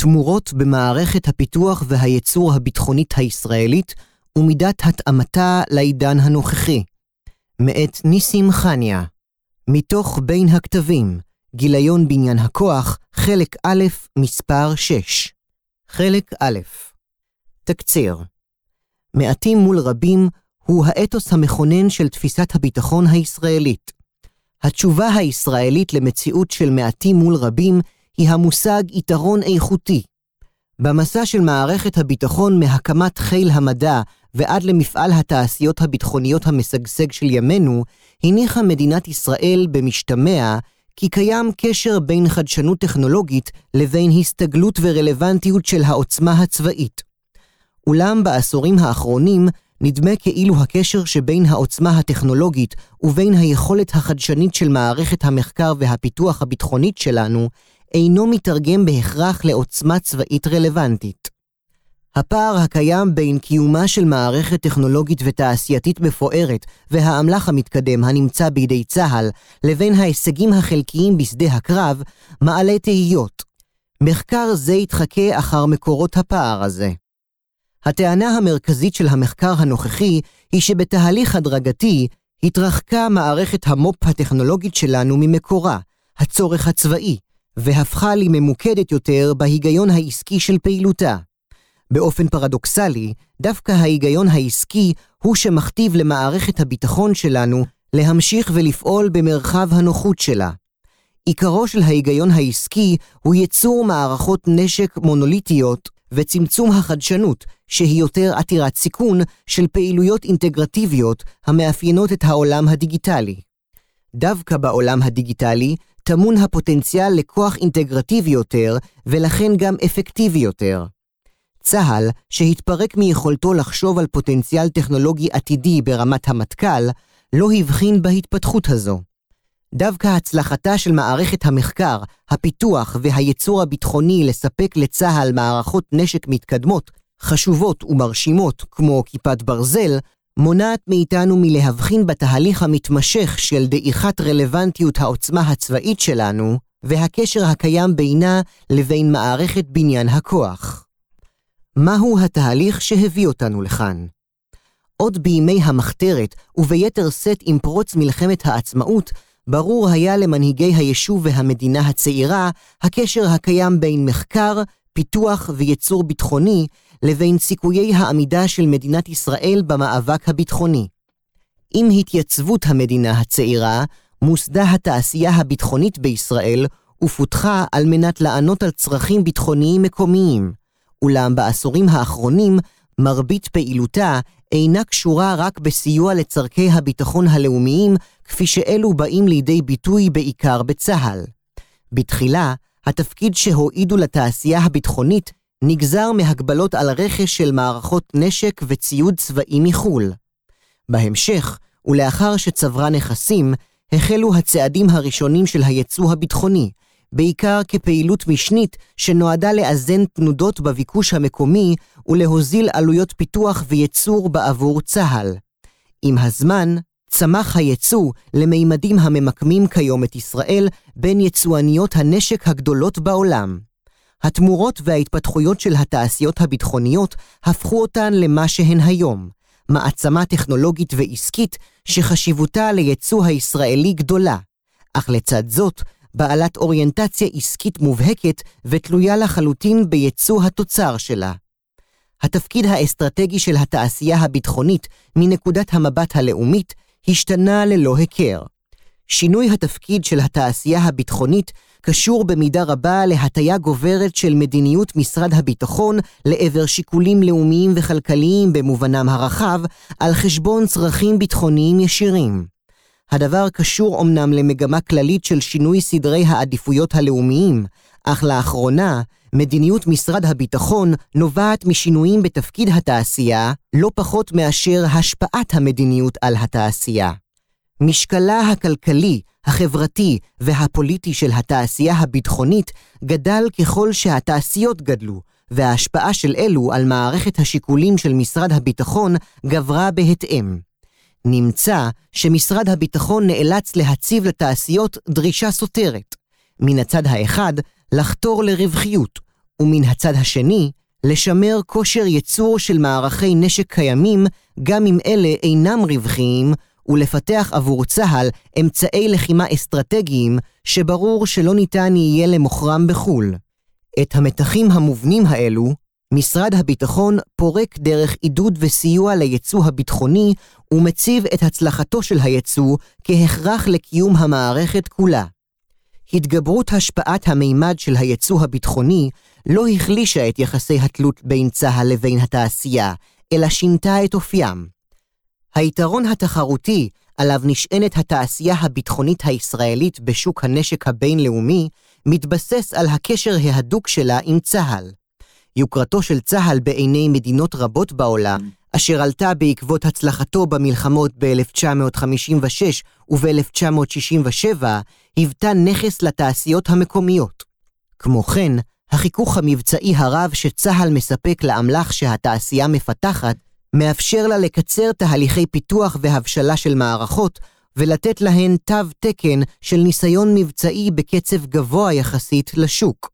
תמורות במערכת הפיתוח והייצור הביטחונית הישראלית ומידת התאמתה לעידן הנוכחי. מאת ניסים חניה. מתוך בין הכתבים, גיליון בניין הכוח, חלק א', מספר 6. חלק א' תקציר מעטים מול רבים הוא האתוס המכונן של תפיסת הביטחון הישראלית. התשובה הישראלית למציאות של מעטים מול רבים היא המושג יתרון איכותי. במסע של מערכת הביטחון מהקמת חיל המדע ועד למפעל התעשיות הביטחוניות המשגשג של ימינו, הניחה מדינת ישראל במשתמע כי קיים קשר בין חדשנות טכנולוגית לבין הסתגלות ורלוונטיות של העוצמה הצבאית. אולם בעשורים האחרונים נדמה כאילו הקשר שבין העוצמה הטכנולוגית ובין היכולת החדשנית של מערכת המחקר והפיתוח הביטחונית שלנו אינו מתרגם בהכרח לעוצמה צבאית רלוונטית. הפער הקיים בין קיומה של מערכת טכנולוגית ותעשייתית מפוארת והאמל"ח המתקדם הנמצא בידי צה"ל, לבין ההישגים החלקיים בשדה הקרב, מעלה תהיות. מחקר זה יתחכה אחר מקורות הפער הזה. הטענה המרכזית של המחקר הנוכחי היא שבתהליך הדרגתי התרחקה מערכת המו"פ הטכנולוגית שלנו ממקורה, הצורך הצבאי, והפכה לממוקדת יותר בהיגיון העסקי של פעילותה. באופן פרדוקסלי, דווקא ההיגיון העסקי הוא שמכתיב למערכת הביטחון שלנו להמשיך ולפעול במרחב הנוחות שלה. עיקרו של ההיגיון העסקי הוא יצור מערכות נשק מונוליטיות וצמצום החדשנות, שהיא יותר עתירת סיכון של פעילויות אינטגרטיביות המאפיינות את העולם הדיגיטלי. דווקא בעולם הדיגיטלי טמון הפוטנציאל לכוח אינטגרטיבי יותר, ולכן גם אפקטיבי יותר. צה"ל, שהתפרק מיכולתו לחשוב על פוטנציאל טכנולוגי עתידי ברמת המטכ"ל, לא הבחין בהתפתחות הזו. דווקא הצלחתה של מערכת המחקר, הפיתוח והייצור הביטחוני לספק לצה"ל מערכות נשק מתקדמות, חשובות ומרשימות כמו כיפת ברזל, מונעת מאיתנו מלהבחין בתהליך המתמשך של דעיכת רלוונטיות העוצמה הצבאית שלנו, והקשר הקיים בינה לבין מערכת בניין הכוח. מהו התהליך שהביא אותנו לכאן? עוד בימי המחתרת, וביתר שאת עם פרוץ מלחמת העצמאות, ברור היה למנהיגי היישוב והמדינה הצעירה הקשר הקיים בין מחקר, פיתוח ויצור ביטחוני לבין סיכויי העמידה של מדינת ישראל במאבק הביטחוני. עם התייצבות המדינה הצעירה, מוסדה התעשייה הביטחונית בישראל ופותחה על מנת לענות על צרכים ביטחוניים מקומיים, אולם בעשורים האחרונים מרבית פעילותה אינה קשורה רק בסיוע לצורכי הביטחון הלאומיים, כפי שאלו באים לידי ביטוי בעיקר בצה"ל. בתחילה, התפקיד שהועידו לתעשייה הביטחונית נגזר מהגבלות על רכש של מערכות נשק וציוד צבאי מחו"ל. בהמשך, ולאחר שצברה נכסים, החלו הצעדים הראשונים של היצוא הביטחוני, בעיקר כפעילות משנית שנועדה לאזן תנודות בביקוש המקומי ולהוזיל עלויות פיתוח וייצור בעבור צה"ל. עם הזמן, צמח הייצוא למימדים הממקמים כיום את ישראל בין יצואניות הנשק הגדולות בעולם. התמורות וההתפתחויות של התעשיות הביטחוניות הפכו אותן למה שהן היום, מעצמה טכנולוגית ועסקית שחשיבותה ליצוא הישראלי גדולה, אך לצד זאת, בעלת אוריינטציה עסקית מובהקת ותלויה לחלוטין בייצוא התוצר שלה. התפקיד האסטרטגי של התעשייה הביטחונית מנקודת המבט הלאומית השתנה ללא הכר. שינוי התפקיד של התעשייה הביטחונית קשור במידה רבה להטיה גוברת של מדיניות משרד הביטחון לעבר שיקולים לאומיים וכלכליים במובנם הרחב, על חשבון צרכים ביטחוניים ישירים. הדבר קשור אמנם למגמה כללית של שינוי סדרי העדיפויות הלאומיים, אך לאחרונה, מדיניות משרד הביטחון נובעת משינויים בתפקיד התעשייה, לא פחות מאשר השפעת המדיניות על התעשייה. משקלה הכלכלי, החברתי והפוליטי של התעשייה הביטחונית גדל ככל שהתעשיות גדלו, וההשפעה של אלו על מערכת השיקולים של משרד הביטחון גברה בהתאם. נמצא שמשרד הביטחון נאלץ להציב לתעשיות דרישה סותרת. מן הצד האחד, לחתור לרווחיות, ומן הצד השני, לשמר כושר ייצור של מערכי נשק קיימים, גם אם אלה אינם רווחיים, ולפתח עבור צה"ל אמצעי לחימה אסטרטגיים שברור שלא ניתן יהיה למוכרם בחו"ל. את המתחים המובנים האלו, משרד הביטחון פורק דרך עידוד וסיוע ליצוא הביטחוני ומציב את הצלחתו של היצוא כהכרח לקיום המערכת כולה. התגברות השפעת המימד של היצוא הביטחוני לא החלישה את יחסי התלות בין צה"ל לבין התעשייה, אלא שינתה את אופיים. היתרון התחרותי עליו נשענת התעשייה הביטחונית הישראלית בשוק הנשק הבינלאומי, מתבסס על הקשר ההדוק שלה עם צה"ל. יוקרתו של צה"ל בעיני מדינות רבות בעולם, אשר עלתה בעקבות הצלחתו במלחמות ב-1956 וב-1967, היוותה נכס לתעשיות המקומיות. כמו כן, החיכוך המבצעי הרב שצה"ל מספק לאמל"ח שהתעשייה מפתחת, מאפשר לה לקצר תהליכי פיתוח והבשלה של מערכות, ולתת להן תו תקן של ניסיון מבצעי בקצב גבוה יחסית לשוק.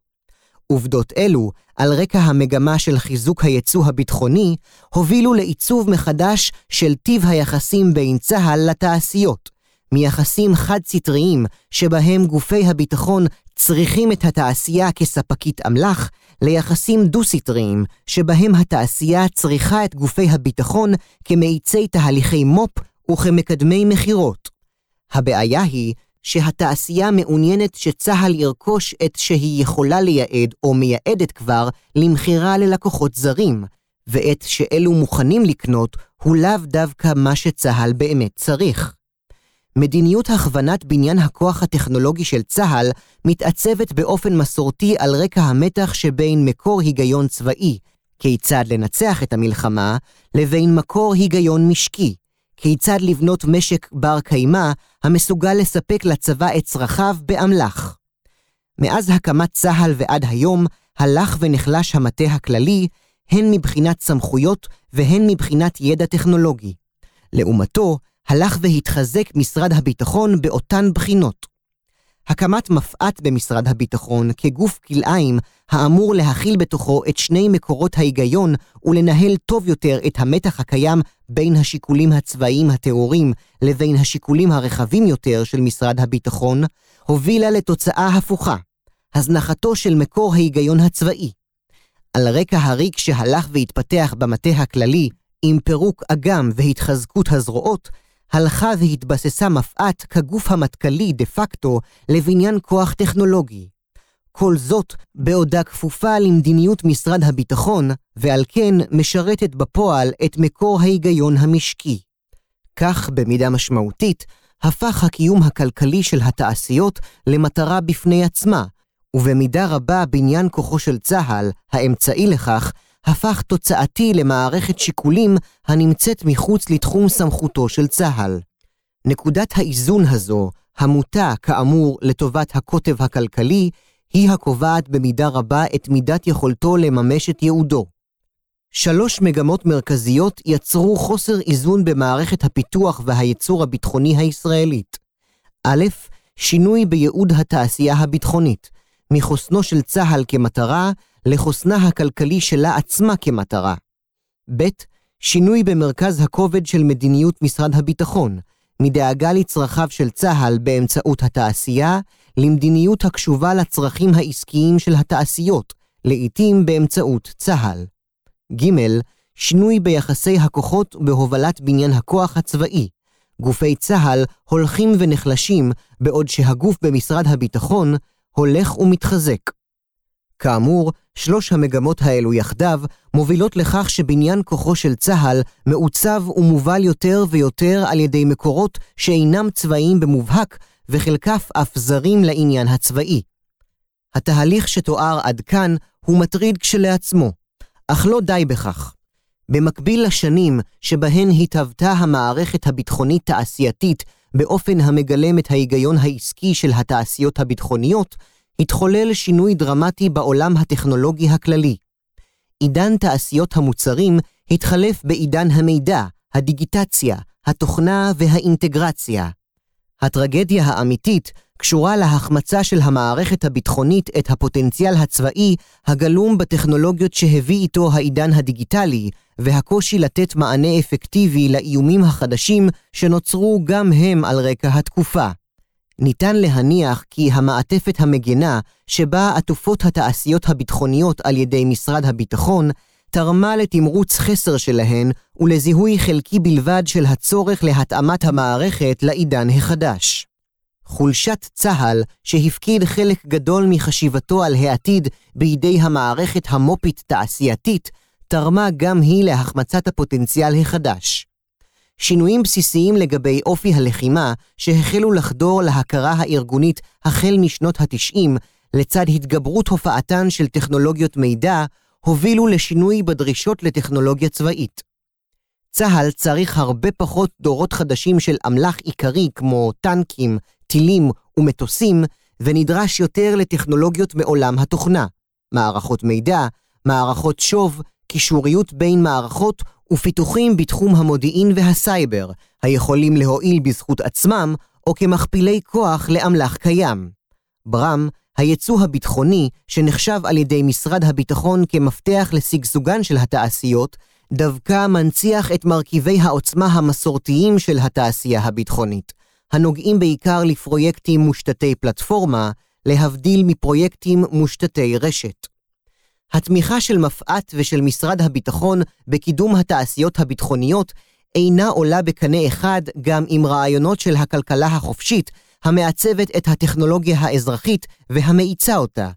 עובדות אלו, על רקע המגמה של חיזוק היצוא הביטחוני, הובילו לעיצוב מחדש של טיב היחסים בין צה"ל לתעשיות, מיחסים חד-סטריים שבהם גופי הביטחון צריכים את התעשייה כספקית אמל"ח, ליחסים דו-סטריים, שבהם התעשייה צריכה את גופי הביטחון כמאיצי תהליכי מו"פ וכמקדמי מכירות. הבעיה היא שהתעשייה מעוניינת שצה"ל ירכוש את שהיא יכולה לייעד או מייעדת כבר למכירה ללקוחות זרים, ואת שאלו מוכנים לקנות הוא לאו דווקא מה שצה"ל באמת צריך. מדיניות הכוונת בניין הכוח הטכנולוגי של צה"ל מתעצבת באופן מסורתי על רקע המתח שבין מקור היגיון צבאי, כיצד לנצח את המלחמה, לבין מקור היגיון משקי, כיצד לבנות משק בר קיימא המסוגל לספק לצבא את צרכיו באמל"ח. מאז הקמת צה"ל ועד היום הלך ונחלש המטה הכללי, הן מבחינת סמכויות והן מבחינת ידע טכנולוגי. לעומתו, הלך והתחזק משרד הביטחון באותן בחינות. הקמת מפא"ת במשרד הביטחון כגוף כלאיים האמור להכיל בתוכו את שני מקורות ההיגיון ולנהל טוב יותר את המתח הקיים בין השיקולים הצבאיים הטהורים לבין השיקולים הרחבים יותר של משרד הביטחון, הובילה לתוצאה הפוכה, הזנחתו של מקור ההיגיון הצבאי. על רקע הריק שהלך והתפתח במטה הכללי, עם פירוק אג"ם והתחזקות הזרועות, הלכה והתבססה מפא"ת כגוף המטכ"לי דה פקטו לבניין כוח טכנולוגי. כל זאת בעודה כפופה למדיניות משרד הביטחון, ועל כן משרתת בפועל את מקור ההיגיון המשקי. כך, במידה משמעותית, הפך הקיום הכלכלי של התעשיות למטרה בפני עצמה, ובמידה רבה בניין כוחו של צה"ל, האמצעי לכך, הפך תוצאתי למערכת שיקולים הנמצאת מחוץ לתחום סמכותו של צה"ל. נקודת האיזון הזו, המוטה, כאמור, לטובת הקוטב הכלכלי, היא הקובעת במידה רבה את מידת יכולתו לממש את ייעודו. שלוש מגמות מרכזיות יצרו חוסר איזון במערכת הפיתוח והייצור הביטחוני הישראלית. א', שינוי בייעוד התעשייה הביטחונית, מחוסנו של צה"ל כמטרה לחוסנה הכלכלי שלה עצמה כמטרה. ב. שינוי במרכז הכובד של מדיניות משרד הביטחון, מדאגה לצרכיו של צה"ל באמצעות התעשייה, למדיניות הקשובה לצרכים העסקיים של התעשיות, לעתים באמצעות צה"ל. ג. שינוי ביחסי הכוחות בהובלת בניין הכוח הצבאי. גופי צה"ל הולכים ונחלשים, בעוד שהגוף במשרד הביטחון הולך ומתחזק. כאמור, שלוש המגמות האלו יחדיו מובילות לכך שבניין כוחו של צה"ל מעוצב ומובל יותר ויותר על ידי מקורות שאינם צבאיים במובהק, וחלקף אף זרים לעניין הצבאי. התהליך שתואר עד כאן הוא מטריד כשלעצמו, אך לא די בכך. במקביל לשנים שבהן התהוותה המערכת הביטחונית-תעשייתית באופן המגלם את ההיגיון העסקי של התעשיות הביטחוניות, התחולל שינוי דרמטי בעולם הטכנולוגי הכללי. עידן תעשיות המוצרים התחלף בעידן המידע, הדיגיטציה, התוכנה והאינטגרציה. הטרגדיה האמיתית קשורה להחמצה של המערכת הביטחונית את הפוטנציאל הצבאי הגלום בטכנולוגיות שהביא איתו העידן הדיגיטלי, והקושי לתת מענה אפקטיבי לאיומים החדשים שנוצרו גם הם על רקע התקופה. ניתן להניח כי המעטפת המגנה שבה עטופות התעשיות הביטחוניות על ידי משרד הביטחון, תרמה לתמרוץ חסר שלהן ולזיהוי חלקי בלבד של הצורך להתאמת המערכת לעידן החדש. חולשת צה"ל, שהפקיד חלק גדול מחשיבתו על העתיד בידי המערכת המופית-תעשייתית, תרמה גם היא להחמצת הפוטנציאל החדש. שינויים בסיסיים לגבי אופי הלחימה, שהחלו לחדור להכרה הארגונית החל משנות ה-90, לצד התגברות הופעתן של טכנולוגיות מידע, הובילו לשינוי בדרישות לטכנולוגיה צבאית. צה"ל צריך הרבה פחות דורות חדשים של אמל"ח עיקרי כמו טנקים, טילים ומטוסים, ונדרש יותר לטכנולוגיות מעולם התוכנה, מערכות מידע, מערכות שוב, קישוריות בין מערכות ופיתוחים בתחום המודיעין והסייבר, היכולים להועיל בזכות עצמם או כמכפילי כוח לאמל"ח קיים. ברם, היצוא הביטחוני, שנחשב על ידי משרד הביטחון כמפתח לשגשוגן של התעשיות, דווקא מנציח את מרכיבי העוצמה המסורתיים של התעשייה הביטחונית, הנוגעים בעיקר לפרויקטים מושתתי פלטפורמה, להבדיל מפרויקטים מושתתי רשת. התמיכה של מפא"ת ושל משרד הביטחון בקידום התעשיות הביטחוניות אינה עולה בקנה אחד גם עם רעיונות של הכלכלה החופשית, המעצבת את הטכנולוגיה האזרחית והמאיצה אותה.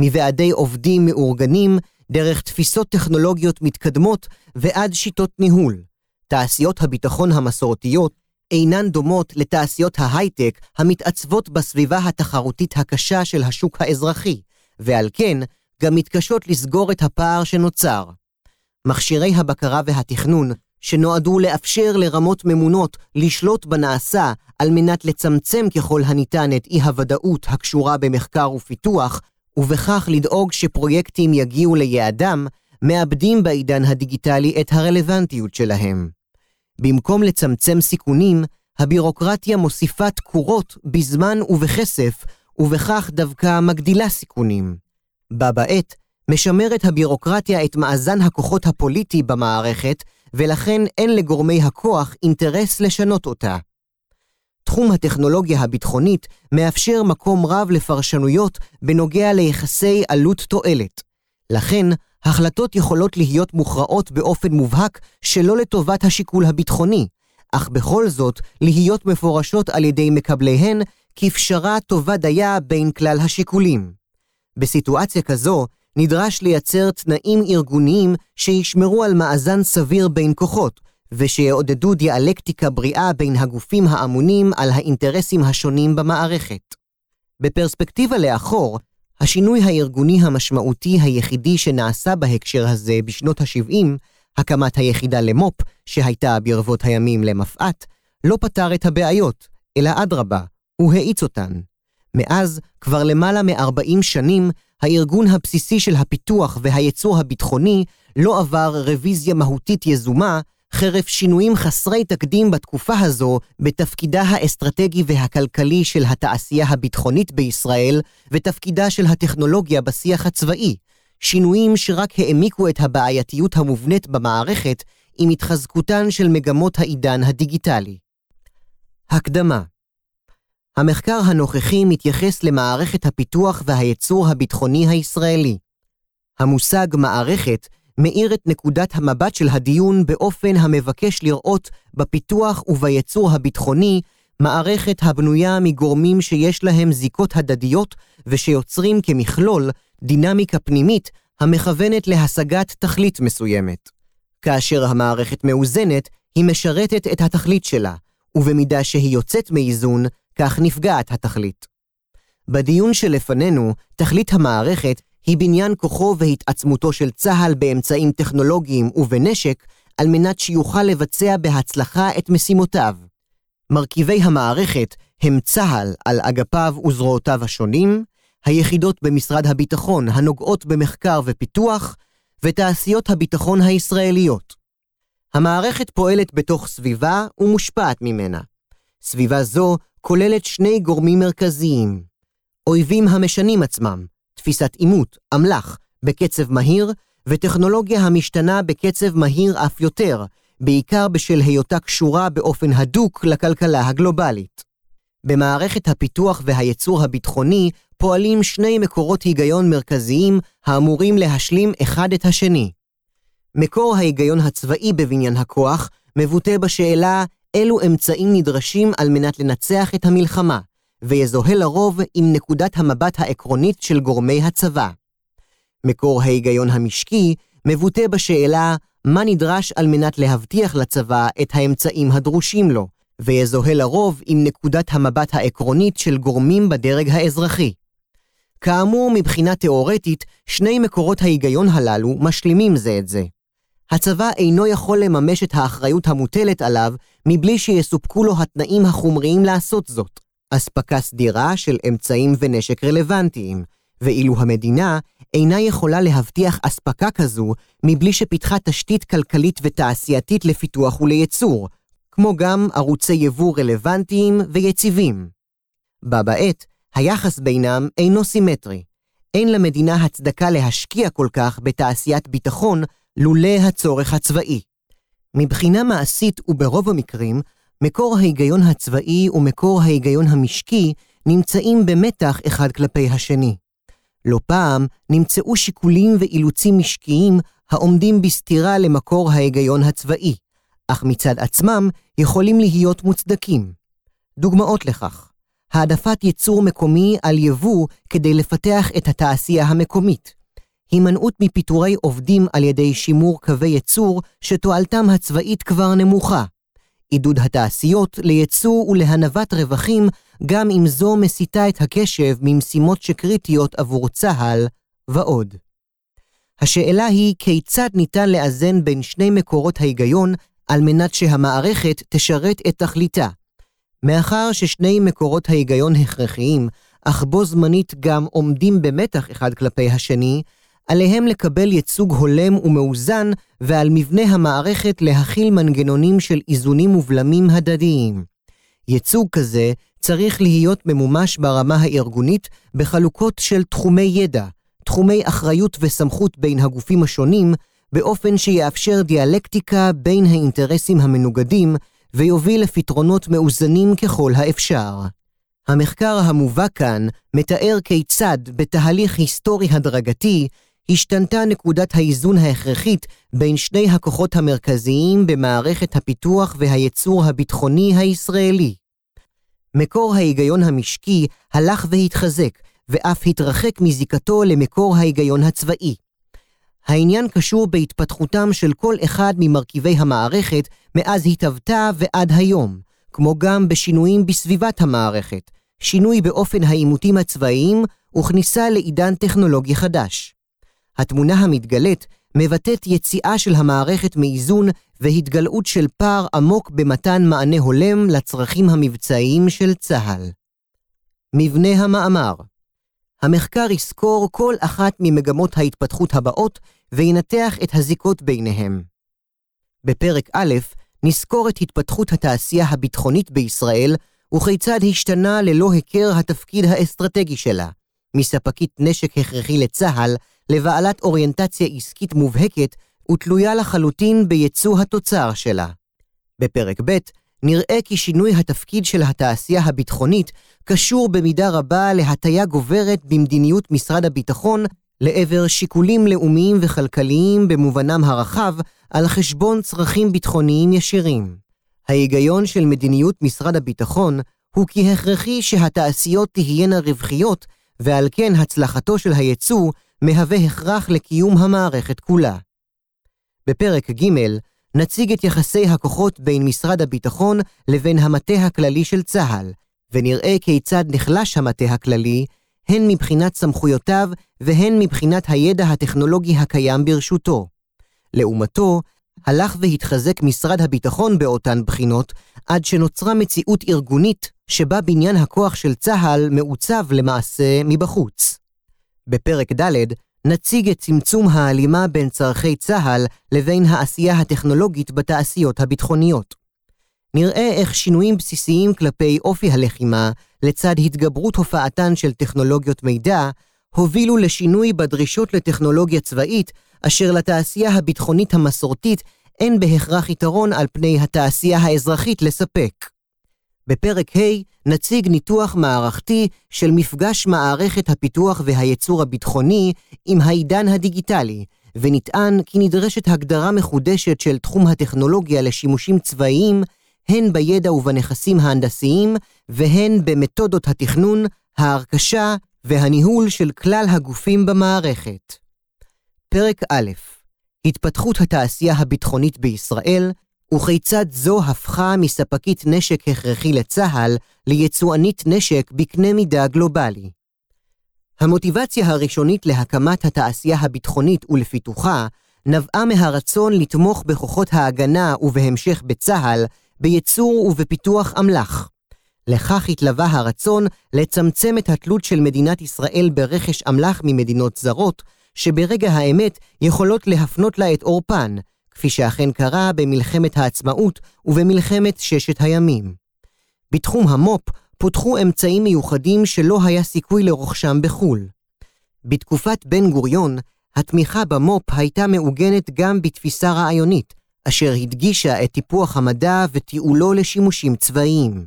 מוועדי עובדים מאורגנים, דרך תפיסות טכנולוגיות מתקדמות ועד שיטות ניהול. תעשיות הביטחון המסורתיות אינן דומות לתעשיות ההייטק המתעצבות בסביבה התחרותית הקשה של השוק האזרחי, ועל כן גם מתקשות לסגור את הפער שנוצר. מכשירי הבקרה והתכנון, שנועדו לאפשר לרמות ממונות לשלוט בנעשה על מנת לצמצם ככל הניתן את אי-הוודאות הקשורה במחקר ופיתוח, ובכך לדאוג שפרויקטים יגיעו ליעדם, מאבדים בעידן הדיגיטלי את הרלוונטיות שלהם. במקום לצמצם סיכונים, הבירוקרטיה מוסיפה תקורות בזמן ובכסף, ובכך דווקא מגדילה סיכונים. בה בעת, משמרת הבירוקרטיה את מאזן הכוחות הפוליטי במערכת, ולכן אין לגורמי הכוח אינטרס לשנות אותה. תחום הטכנולוגיה הביטחונית מאפשר מקום רב לפרשנויות בנוגע ליחסי עלות-תועלת. לכן, החלטות יכולות להיות מוכרעות באופן מובהק שלא לטובת השיקול הביטחוני, אך בכל זאת להיות מפורשות על ידי מקבליהן כפשרה טובה דייה בין כלל השיקולים. בסיטואציה כזו, נדרש לייצר תנאים ארגוניים שישמרו על מאזן סביר בין כוחות, ושיעודדו דיאלקטיקה בריאה בין הגופים האמונים על האינטרסים השונים במערכת. בפרספקטיבה לאחור, השינוי הארגוני המשמעותי היחידי שנעשה בהקשר הזה בשנות ה-70, הקמת היחידה למו"פ, שהייתה ברבות הימים למפא"ת, לא פתר את הבעיות, אלא אדרבה, הוא האיץ אותן. מאז, כבר למעלה מ-40 שנים, הארגון הבסיסי של הפיתוח והייצור הביטחוני לא עבר רוויזיה מהותית יזומה, חרף שינויים חסרי תקדים בתקופה הזו בתפקידה האסטרטגי והכלכלי של התעשייה הביטחונית בישראל ותפקידה של הטכנולוגיה בשיח הצבאי, שינויים שרק העמיקו את הבעייתיות המובנית במערכת עם התחזקותן של מגמות העידן הדיגיטלי. הקדמה המחקר הנוכחי מתייחס למערכת הפיתוח והייצור הביטחוני הישראלי. המושג מערכת מאיר את נקודת המבט של הדיון באופן המבקש לראות בפיתוח ובייצור הביטחוני מערכת הבנויה מגורמים שיש להם זיקות הדדיות ושיוצרים כמכלול דינמיקה פנימית המכוונת להשגת תכלית מסוימת. כאשר המערכת מאוזנת, היא משרתת את התכלית שלה, ובמידה שהיא יוצאת מאיזון, כך נפגעת התכלית. בדיון שלפנינו, תכלית המערכת היא בניין כוחו והתעצמותו של צה"ל באמצעים טכנולוגיים ובנשק, על מנת שיוכל לבצע בהצלחה את משימותיו. מרכיבי המערכת הם צה"ל על אגפיו וזרועותיו השונים, היחידות במשרד הביטחון הנוגעות במחקר ופיתוח, ותעשיות הביטחון הישראליות. המערכת פועלת בתוך סביבה ומושפעת ממנה. סביבה זו כוללת שני גורמים מרכזיים. אויבים המשנים עצמם, תפיסת עימות, אמל"ח, בקצב מהיר, וטכנולוגיה המשתנה בקצב מהיר אף יותר, בעיקר בשל היותה קשורה באופן הדוק לכלכלה הגלובלית. במערכת הפיתוח והייצור הביטחוני פועלים שני מקורות היגיון מרכזיים האמורים להשלים אחד את השני. מקור ההיגיון הצבאי בבניין הכוח מבוטא בשאלה אילו אמצעים נדרשים על מנת לנצח את המלחמה, ויזוהה לרוב עם נקודת המבט העקרונית של גורמי הצבא. מקור ההיגיון המשקי מבוטא בשאלה מה נדרש על מנת להבטיח לצבא את האמצעים הדרושים לו, ויזוהה לרוב עם נקודת המבט העקרונית של גורמים בדרג האזרחי. כאמור, מבחינה תאורטית, שני מקורות ההיגיון הללו משלימים זה את זה. הצבא אינו יכול לממש את האחריות המוטלת עליו מבלי שיסופקו לו התנאים החומריים לעשות זאת, אספקה סדירה של אמצעים ונשק רלוונטיים, ואילו המדינה אינה יכולה להבטיח אספקה כזו מבלי שפיתחה תשתית כלכלית ותעשייתית לפיתוח ולייצור, כמו גם ערוצי יבוא רלוונטיים ויציבים. בה בעת, היחס בינם אינו סימטרי. אין למדינה הצדקה להשקיע כל כך בתעשיית ביטחון לולא הצורך הצבאי. מבחינה מעשית וברוב המקרים, מקור ההיגיון הצבאי ומקור ההיגיון המשקי נמצאים במתח אחד כלפי השני. לא פעם נמצאו שיקולים ואילוצים משקיים העומדים בסתירה למקור ההיגיון הצבאי, אך מצד עצמם יכולים להיות מוצדקים. דוגמאות לכך העדפת ייצור מקומי על יבוא כדי לפתח את התעשייה המקומית, הימנעות מפיטורי עובדים על ידי שימור קווי ייצור שתועלתם הצבאית כבר נמוכה, עידוד התעשיות לייצוא ולהנבת רווחים גם אם זו מסיטה את הקשב ממשימות שקריטיות עבור צה"ל, ועוד. השאלה היא כיצד ניתן לאזן בין שני מקורות ההיגיון על מנת שהמערכת תשרת את תכליתה. מאחר ששני מקורות ההיגיון הכרחיים, אך בו זמנית גם עומדים במתח אחד כלפי השני, עליהם לקבל ייצוג הולם ומאוזן, ועל מבנה המערכת להכיל מנגנונים של איזונים ובלמים הדדיים. ייצוג כזה צריך להיות ממומש ברמה הארגונית בחלוקות של תחומי ידע, תחומי אחריות וסמכות בין הגופים השונים, באופן שיאפשר דיאלקטיקה בין האינטרסים המנוגדים, ויוביל לפתרונות מאוזנים ככל האפשר. המחקר המובא כאן מתאר כיצד בתהליך היסטורי הדרגתי השתנתה נקודת האיזון ההכרחית בין שני הכוחות המרכזיים במערכת הפיתוח והייצור הביטחוני הישראלי. מקור ההיגיון המשקי הלך והתחזק, ואף התרחק מזיקתו למקור ההיגיון הצבאי. העניין קשור בהתפתחותם של כל אחד ממרכיבי המערכת מאז התהוותה ועד היום, כמו גם בשינויים בסביבת המערכת, שינוי באופן העימותים הצבאיים וכניסה לעידן טכנולוגי חדש. התמונה המתגלית מבטאת יציאה של המערכת מאיזון והתגלעות של פער עמוק במתן מענה הולם לצרכים המבצעיים של צה"ל. מבנה המאמר המחקר יסקור כל אחת ממגמות ההתפתחות הבאות וינתח את הזיקות ביניהם. בפרק א' נסקור את התפתחות התעשייה הביטחונית בישראל וכיצד השתנה ללא היכר התפקיד האסטרטגי שלה, מספקית נשק הכרחי לצה"ל לבעלת אוריינטציה עסקית מובהקת ותלויה לחלוטין בייצוא התוצר שלה. בפרק ב' נראה כי שינוי התפקיד של התעשייה הביטחונית קשור במידה רבה להטיה גוברת במדיניות משרד הביטחון לעבר שיקולים לאומיים וכלכליים במובנם הרחב על חשבון צרכים ביטחוניים ישירים. ההיגיון של מדיניות משרד הביטחון הוא כי הכרחי שהתעשיות תהיינה רווחיות, ועל כן הצלחתו של הייצוא מהווה הכרח לקיום המערכת כולה. בפרק ג' נציג את יחסי הכוחות בין משרד הביטחון לבין המטה הכללי של צה"ל, ונראה כיצד נחלש המטה הכללי, הן מבחינת סמכויותיו והן מבחינת הידע הטכנולוגי הקיים ברשותו. לעומתו, הלך והתחזק משרד הביטחון באותן בחינות, עד שנוצרה מציאות ארגונית שבה בניין הכוח של צה"ל מעוצב למעשה מבחוץ. בפרק ד' נציג את צמצום ההלימה בין צורכי צה"ל לבין העשייה הטכנולוגית בתעשיות הביטחוניות. נראה איך שינויים בסיסיים כלפי אופי הלחימה, לצד התגברות הופעתן של טכנולוגיות מידע, הובילו לשינוי בדרישות לטכנולוגיה צבאית, אשר לתעשייה הביטחונית המסורתית אין בהכרח יתרון על פני התעשייה האזרחית לספק. בפרק ה' נציג ניתוח מערכתי של מפגש מערכת הפיתוח והייצור הביטחוני עם העידן הדיגיטלי, ונטען כי נדרשת הגדרה מחודשת של תחום הטכנולוגיה לשימושים צבאיים, הן בידע ובנכסים ההנדסיים, והן במתודות התכנון, ההרכשה והניהול של כלל הגופים במערכת. פרק א' התפתחות התעשייה הביטחונית בישראל, וכיצד זו הפכה מספקית נשק הכרחי לצה"ל ליצואנית נשק בקנה מידה גלובלי. המוטיבציה הראשונית להקמת התעשייה הביטחונית ולפיתוחה נבעה מהרצון לתמוך בכוחות ההגנה ובהמשך בצה"ל בייצור ובפיתוח אמל"ח. לכך התלווה הרצון לצמצם את התלות של מדינת ישראל ברכש אמל"ח ממדינות זרות, שברגע האמת יכולות להפנות לה את עורפן, כפי שאכן קרה במלחמת העצמאות ובמלחמת ששת הימים. בתחום המו"פ פותחו אמצעים מיוחדים שלא היה סיכוי לרוכשם בחו"ל. בתקופת בן גוריון, התמיכה במו"פ הייתה מעוגנת גם בתפיסה רעיונית, אשר הדגישה את טיפוח המדע ותיעולו לשימושים צבאיים.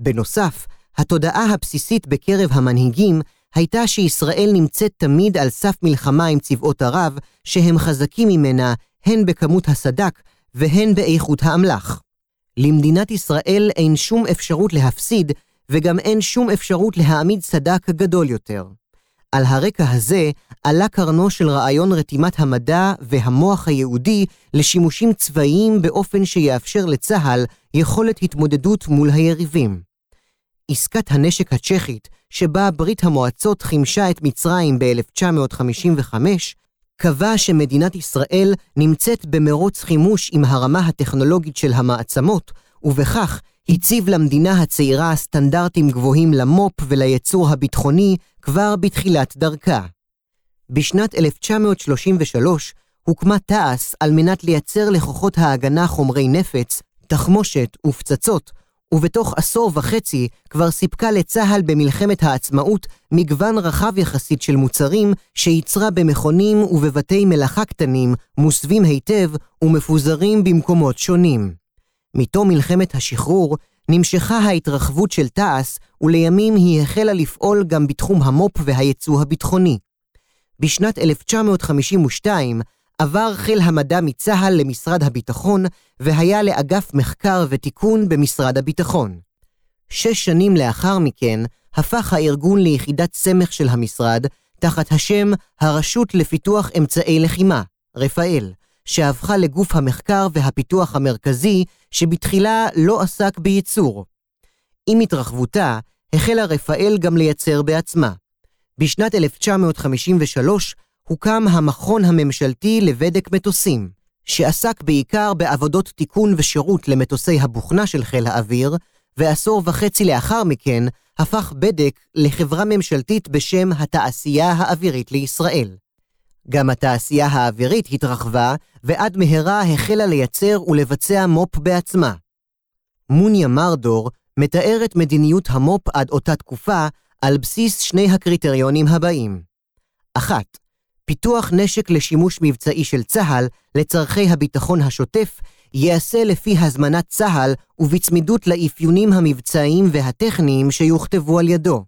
בנוסף, התודעה הבסיסית בקרב המנהיגים הייתה שישראל נמצאת תמיד על סף מלחמה עם צבאות ערב, שהם חזקים ממנה הן בכמות הסדק והן באיכות האמל"ח. למדינת ישראל אין שום אפשרות להפסיד, וגם אין שום אפשרות להעמיד סדק גדול יותר. על הרקע הזה עלה קרנו של רעיון רתימת המדע והמוח היהודי לשימושים צבאיים באופן שיאפשר לצה"ל יכולת התמודדות מול היריבים. עסקת הנשק הצ'כית, שבה ברית המועצות חימשה את מצרים ב-1955, קבע שמדינת ישראל נמצאת במרוץ חימוש עם הרמה הטכנולוגית של המעצמות, ובכך הציב למדינה הצעירה סטנדרטים גבוהים למו"פ ולייצור הביטחוני כבר בתחילת דרכה. בשנת 1933 הוקמה תעש על מנת לייצר לכוחות ההגנה חומרי נפץ, תחמושת ופצצות, ובתוך עשור וחצי כבר סיפקה לצה"ל במלחמת העצמאות מגוון רחב יחסית של מוצרים שייצרה במכונים ובבתי מלאכה קטנים, מוסווים היטב ומפוזרים במקומות שונים. מתום מלחמת השחרור נמשכה ההתרחבות של תעש, ולימים היא החלה לפעול גם בתחום המו"פ והייצוא הביטחוני. בשנת 1952 עבר חיל המדע מצה"ל למשרד הביטחון, והיה לאגף מחקר ותיקון במשרד הביטחון. שש שנים לאחר מכן, הפך הארגון ליחידת סמך של המשרד, תחת השם הרשות לפיתוח אמצעי לחימה, רפאל, שהפכה לגוף המחקר והפיתוח המרכזי, שבתחילה לא עסק בייצור. עם התרחבותה, החלה רפאל גם לייצר בעצמה. בשנת 1953 הוקם המכון הממשלתי לבדק מטוסים, שעסק בעיקר בעבודות תיקון ושירות למטוסי הבוכנה של חיל האוויר, ועשור וחצי לאחר מכן הפך בדק לחברה ממשלתית בשם התעשייה האווירית לישראל. גם התעשייה האווירית התרחבה, ועד מהרה החלה לייצר ולבצע מו"פ בעצמה. מוניה מרדור מתארת מדיניות המו"פ עד אותה תקופה על בסיס שני הקריטריונים הבאים. אחת, פיתוח נשק לשימוש מבצעי של צה"ל לצורכי הביטחון השוטף ייעשה לפי הזמנת צה"ל ובצמידות לאפיונים המבצעיים והטכניים שיוכתבו על ידו.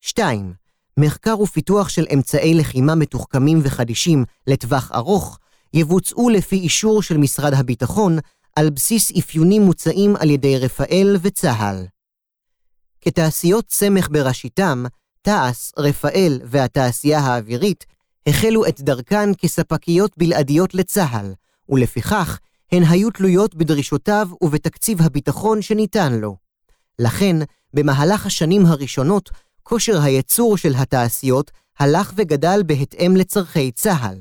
2. מחקר ופיתוח של אמצעי לחימה מתוחכמים וחדישים לטווח ארוך יבוצעו לפי אישור של משרד הביטחון על בסיס אפיונים מוצעים על ידי רפאל וצה"ל. כתעשיות סמך בראשיתם, תעש, רפאל והתעשייה האווירית החלו את דרכן כספקיות בלעדיות לצה"ל, ולפיכך הן היו תלויות בדרישותיו ובתקציב הביטחון שניתן לו. לכן, במהלך השנים הראשונות, כושר הייצור של התעשיות הלך וגדל בהתאם לצורכי צה"ל.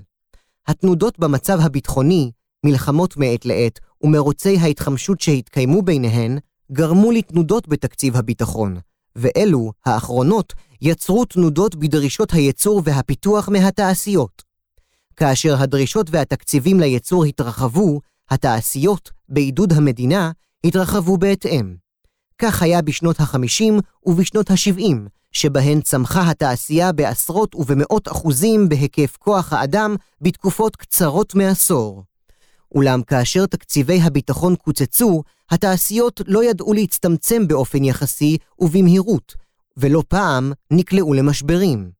התנודות במצב הביטחוני, מלחמות מעת לעת ומרוצי ההתחמשות שהתקיימו ביניהן, גרמו לתנודות בתקציב הביטחון, ואלו, האחרונות, יצרו תנודות בדרישות הייצור והפיתוח מהתעשיות. כאשר הדרישות והתקציבים לייצור התרחבו, התעשיות, בעידוד המדינה, התרחבו בהתאם. כך היה בשנות ה-50 ובשנות ה-70, שבהן צמחה התעשייה בעשרות ובמאות אחוזים בהיקף כוח האדם בתקופות קצרות מעשור. אולם כאשר תקציבי הביטחון קוצצו, התעשיות לא ידעו להצטמצם באופן יחסי ובמהירות, ולא פעם נקלעו למשברים.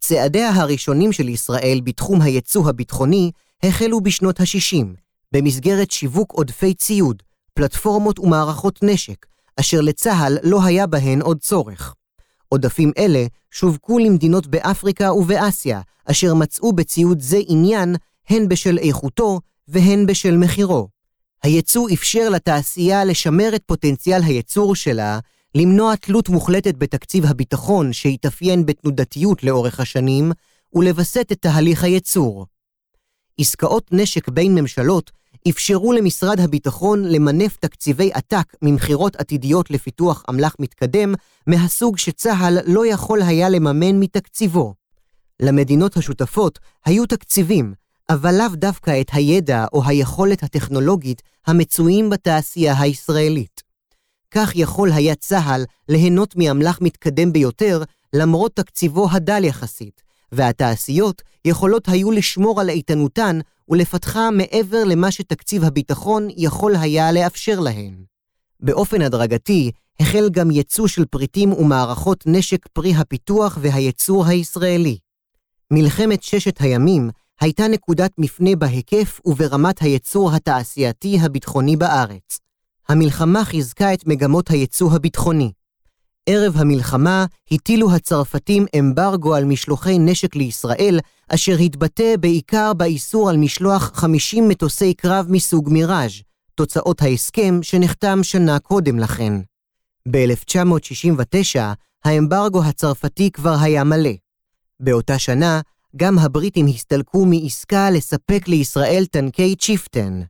צעדיה הראשונים של ישראל בתחום היצוא הביטחוני החלו בשנות ה-60, במסגרת שיווק עודפי ציוד, פלטפורמות ומערכות נשק, אשר לצה"ל לא היה בהן עוד צורך. עודפים אלה שווקו למדינות באפריקה ובאסיה, אשר מצאו בציוד זה עניין הן בשל איכותו והן בשל מחירו. הייצוא אפשר לתעשייה לשמר את פוטנציאל הייצור שלה, למנוע תלות מוחלטת בתקציב הביטחון שהתאפיין בתנודתיות לאורך השנים, ולווסת את תהליך הייצור. עסקאות נשק בין ממשלות אפשרו למשרד הביטחון למנף תקציבי עתק ממכירות עתידיות לפיתוח אמל"ח מתקדם, מהסוג שצה"ל לא יכול היה לממן מתקציבו. למדינות השותפות היו תקציבים, אבל לאו דווקא את הידע או היכולת הטכנולוגית המצויים בתעשייה הישראלית. כך יכול היה צה"ל ליהנות מאמל"ח מתקדם ביותר, למרות תקציבו הדל יחסית, והתעשיות יכולות היו לשמור על איתנותן ולפתחה מעבר למה שתקציב הביטחון יכול היה לאפשר להן. באופן הדרגתי, החל גם ייצוא של פריטים ומערכות נשק פרי הפיתוח והייצור הישראלי. מלחמת ששת הימים הייתה נקודת מפנה בהיקף וברמת הייצור התעשייתי הביטחוני בארץ. המלחמה חיזקה את מגמות הייצוא הביטחוני. ערב המלחמה הטילו הצרפתים אמברגו על משלוחי נשק לישראל, אשר התבטא בעיקר באיסור על משלוח 50 מטוסי קרב מסוג מיראז', תוצאות ההסכם שנחתם שנה קודם לכן. ב-1969 האמברגו הצרפתי כבר היה מלא. באותה שנה גם הבריטים הסתלקו מעסקה לספק לישראל טנקי צ'יפטן.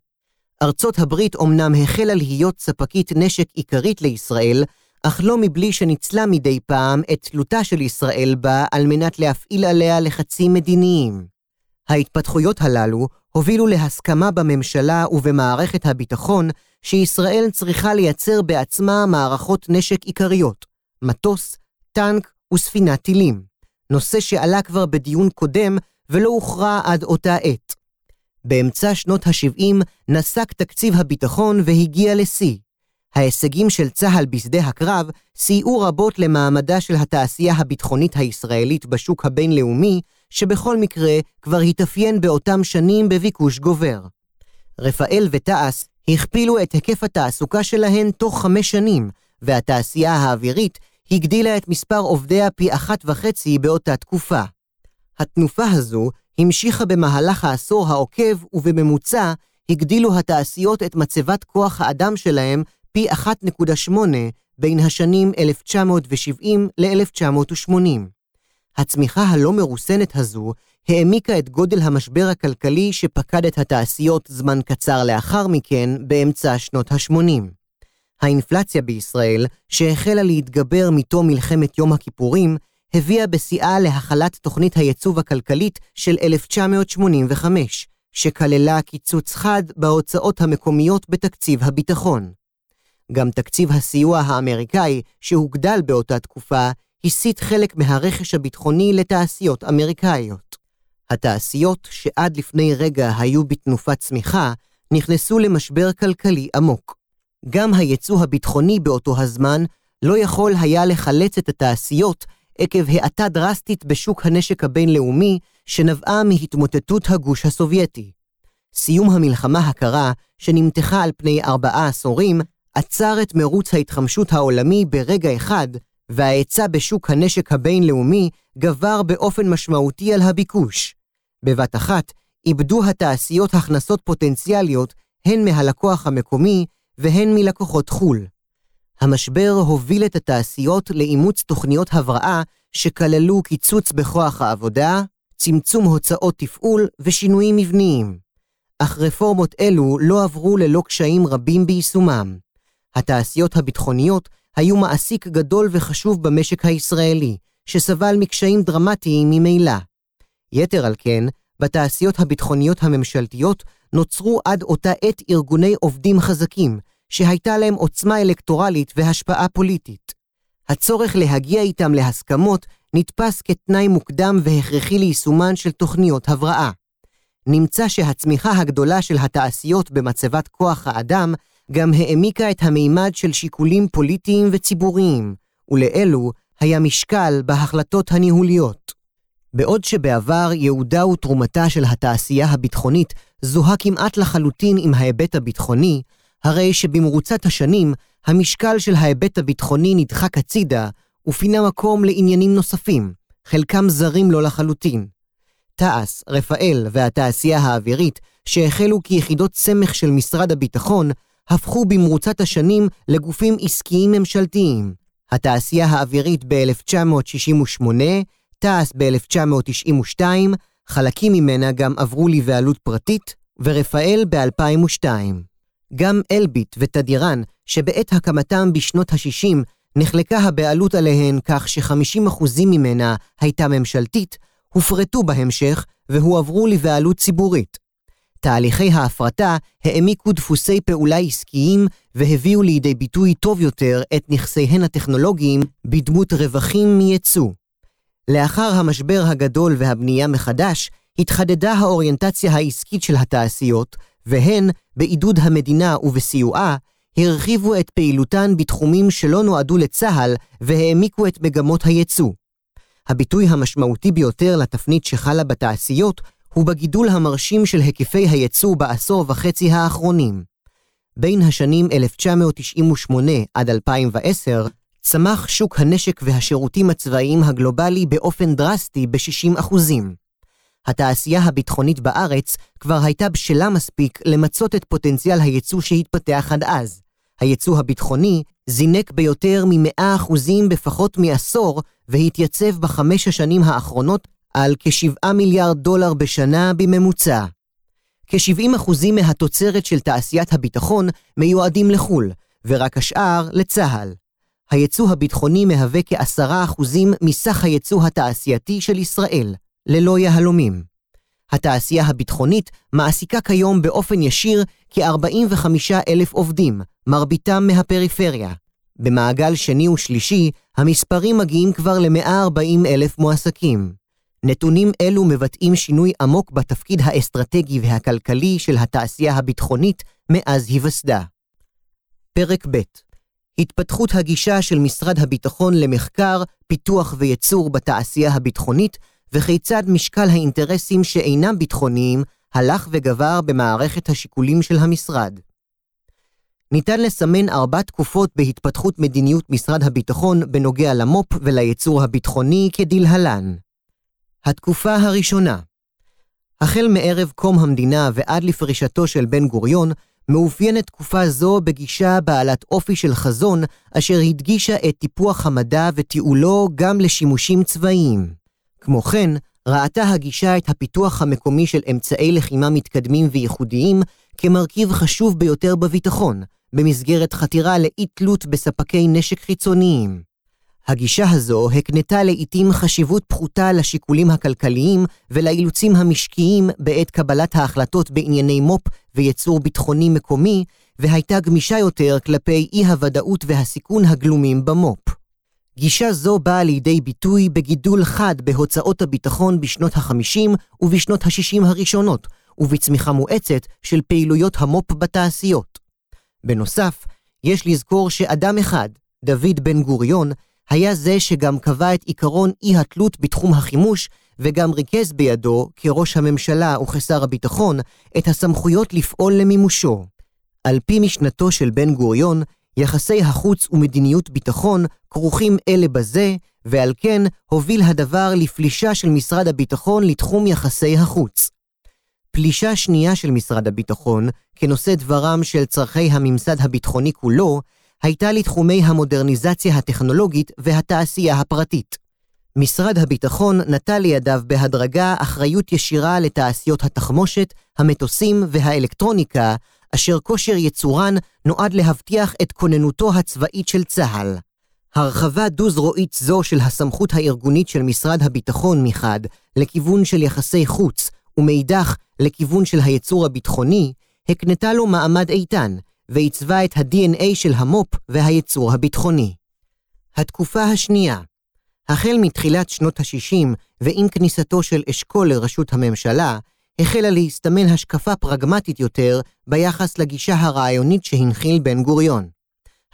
ארצות הברית אומנם החלה להיות ספקית נשק עיקרית לישראל, אך לא מבלי שניצלה מדי פעם את תלותה של ישראל בה על מנת להפעיל עליה לחצים מדיניים. ההתפתחויות הללו הובילו להסכמה בממשלה ובמערכת הביטחון שישראל צריכה לייצר בעצמה מערכות נשק עיקריות, מטוס, טנק וספינת טילים, נושא שעלה כבר בדיון קודם ולא הוכרע עד אותה עת. באמצע שנות ה-70 נסק תקציב הביטחון והגיע לשיא. ההישגים של צה"ל בשדה הקרב סייעו רבות למעמדה של התעשייה הביטחונית הישראלית בשוק הבינלאומי, שבכל מקרה כבר התאפיין באותם שנים בביקוש גובר. רפאל ותעש הכפילו את היקף התעסוקה שלהן תוך חמש שנים, והתעשייה האווירית הגדילה את מספר עובדיה פי אחת וחצי באותה תקופה. התנופה הזו המשיכה במהלך העשור העוקב, ובממוצע הגדילו התעשיות את מצבת כוח האדם שלהם פי 1.8 בין השנים 1970 ל-1980. הצמיחה הלא מרוסנת הזו העמיקה את גודל המשבר הכלכלי שפקד את התעשיות זמן קצר לאחר מכן, באמצע שנות ה-80. האינפלציה בישראל, שהחלה להתגבר מתום מלחמת יום הכיפורים, הביאה בשיאה להחלת תוכנית הייצוב הכלכלית של 1985, שכללה קיצוץ חד בהוצאות המקומיות בתקציב הביטחון. גם תקציב הסיוע האמריקאי, שהוגדל באותה תקופה, הסיט חלק מהרכש הביטחוני לתעשיות אמריקאיות. התעשיות, שעד לפני רגע היו בתנופת צמיחה, נכנסו למשבר כלכלי עמוק. גם הייצוא הביטחוני באותו הזמן לא יכול היה לחלץ את התעשיות עקב האטה דרסטית בשוק הנשק הבינלאומי שנבעה מהתמוטטות הגוש הסובייטי. סיום המלחמה הקרה, שנמתחה על פני ארבעה עשורים, עצר את מרוץ ההתחמשות העולמי ברגע אחד, וההיצע בשוק הנשק הבינלאומי גבר באופן משמעותי על הביקוש. בבת אחת, איבדו התעשיות הכנסות פוטנציאליות הן מהלקוח המקומי והן מלקוחות חו"ל. המשבר הוביל את התעשיות לאימוץ תוכניות הבראה שכללו קיצוץ בכוח העבודה, צמצום הוצאות תפעול ושינויים מבניים. אך רפורמות אלו לא עברו ללא קשיים רבים ביישומם. התעשיות הביטחוניות היו מעסיק גדול וחשוב במשק הישראלי, שסבל מקשיים דרמטיים ממילא. יתר על כן, בתעשיות הביטחוניות הממשלתיות נוצרו עד אותה עת ארגוני עובדים חזקים, שהייתה להם עוצמה אלקטורלית והשפעה פוליטית. הצורך להגיע איתם להסכמות נתפס כתנאי מוקדם והכרחי ליישומן של תוכניות הבראה. נמצא שהצמיחה הגדולה של התעשיות במצבת כוח האדם גם העמיקה את המימד של שיקולים פוליטיים וציבוריים, ולאלו היה משקל בהחלטות הניהוליות. בעוד שבעבר ייעודה ותרומתה של התעשייה הביטחונית זוהה כמעט לחלוטין עם ההיבט הביטחוני, הרי שבמרוצת השנים המשקל של ההיבט הביטחוני נדחק הצידה ופינה מקום לעניינים נוספים, חלקם זרים לו לחלוטין. תעש, רפאל והתעשייה האווירית, שהחלו כיחידות סמך של משרד הביטחון, הפכו במרוצת השנים לגופים עסקיים ממשלתיים. התעשייה האווירית ב-1968, תעש ב-1992, חלקים ממנה גם עברו לבעלות פרטית, ורפאל ב-2002. גם אלביט ותדירן, שבעת הקמתם בשנות ה-60 נחלקה הבעלות עליהן כך ש-50% ממנה הייתה ממשלתית, הופרטו בהמשך והועברו לבעלות ציבורית. תהליכי ההפרטה העמיקו דפוסי פעולה עסקיים והביאו לידי ביטוי טוב יותר את נכסיהן הטכנולוגיים בדמות רווחים מייצוא. לאחר המשבר הגדול והבנייה מחדש, התחדדה האוריינטציה העסקית של התעשיות, והן, בעידוד המדינה ובסיועה, הרחיבו את פעילותן בתחומים שלא נועדו לצה"ל והעמיקו את מגמות הייצוא. הביטוי המשמעותי ביותר לתפנית שחלה בתעשיות הוא בגידול המרשים של היקפי הייצוא בעשור וחצי האחרונים. בין השנים 1998 עד 2010, צמח שוק הנשק והשירותים הצבאיים הגלובלי באופן דרסטי ב-60%. התעשייה הביטחונית בארץ כבר הייתה בשלה מספיק למצות את פוטנציאל הייצוא שהתפתח עד אז. הייצוא הביטחוני זינק ביותר מ-100% בפחות מעשור והתייצב בחמש השנים האחרונות על כ-7 מיליארד דולר בשנה בממוצע. כ-70% מהתוצרת של תעשיית הביטחון מיועדים לחו"ל, ורק השאר לצה"ל. היצוא הביטחוני מהווה כ-10% מסך היצוא התעשייתי של ישראל, ללא יהלומים. התעשייה הביטחונית מעסיקה כיום באופן ישיר כ-45 אלף עובדים, מרביתם מהפריפריה. במעגל שני ושלישי, המספרים מגיעים כבר ל-140 אלף מועסקים. נתונים אלו מבטאים שינוי עמוק בתפקיד האסטרטגי והכלכלי של התעשייה הביטחונית מאז היווסדה. פרק ב' התפתחות הגישה של משרד הביטחון למחקר, פיתוח וייצור בתעשייה הביטחונית, וכיצד משקל האינטרסים שאינם ביטחוניים הלך וגבר במערכת השיקולים של המשרד. ניתן לסמן ארבע תקופות בהתפתחות מדיניות משרד הביטחון בנוגע למו"פ ולייצור הביטחוני כדלהלן. התקופה הראשונה החל מערב קום המדינה ועד לפרישתו של בן גוריון, מאופיינת תקופה זו בגישה בעלת אופי של חזון, אשר הדגישה את טיפוח המדע ותיעולו גם לשימושים צבאיים. כמו כן, ראתה הגישה את הפיתוח המקומי של אמצעי לחימה מתקדמים וייחודיים כמרכיב חשוב ביותר בביטחון, במסגרת חתירה לאי תלות בספקי נשק חיצוניים. הגישה הזו הקנתה לעתים חשיבות פחותה לשיקולים הכלכליים ולאילוצים המשקיים בעת קבלת ההחלטות בענייני מו"פ ויצור ביטחוני מקומי, והייתה גמישה יותר כלפי אי-הוודאות והסיכון הגלומים במו"פ. גישה זו באה לידי ביטוי בגידול חד בהוצאות הביטחון בשנות ה-50 ובשנות ה-60 הראשונות, ובצמיחה מואצת של פעילויות המו"פ בתעשיות. בנוסף, יש לזכור שאדם אחד, דוד בן גוריון, היה זה שגם קבע את עיקרון אי-התלות בתחום החימוש, וגם ריכז בידו, כראש הממשלה וכשר הביטחון, את הסמכויות לפעול למימושו. על פי משנתו של בן גוריון, יחסי החוץ ומדיניות ביטחון כרוכים אלה בזה, ועל כן הוביל הדבר לפלישה של משרד הביטחון לתחום יחסי החוץ. פלישה שנייה של משרד הביטחון, כנושא דברם של צורכי הממסד הביטחוני כולו, הייתה לתחומי המודרניזציה הטכנולוגית והתעשייה הפרטית. משרד הביטחון נטל לידיו בהדרגה אחריות ישירה לתעשיות התחמושת, המטוסים והאלקטרוניקה, אשר כושר יצורן נועד להבטיח את כוננותו הצבאית של צה"ל. הרחבה דו-זרועית זו של הסמכות הארגונית של משרד הביטחון מחד, לכיוון של יחסי חוץ, ומאידך לכיוון של היצור הביטחוני, הקנתה לו מעמד איתן, ועיצבה את ה-DNA של המו"פ והייצור הביטחוני. התקופה השנייה החל מתחילת שנות ה-60 ועם כניסתו של אשכול לראשות הממשלה, החלה להסתמן השקפה פרגמטית יותר ביחס לגישה הרעיונית שהנחיל בן גוריון.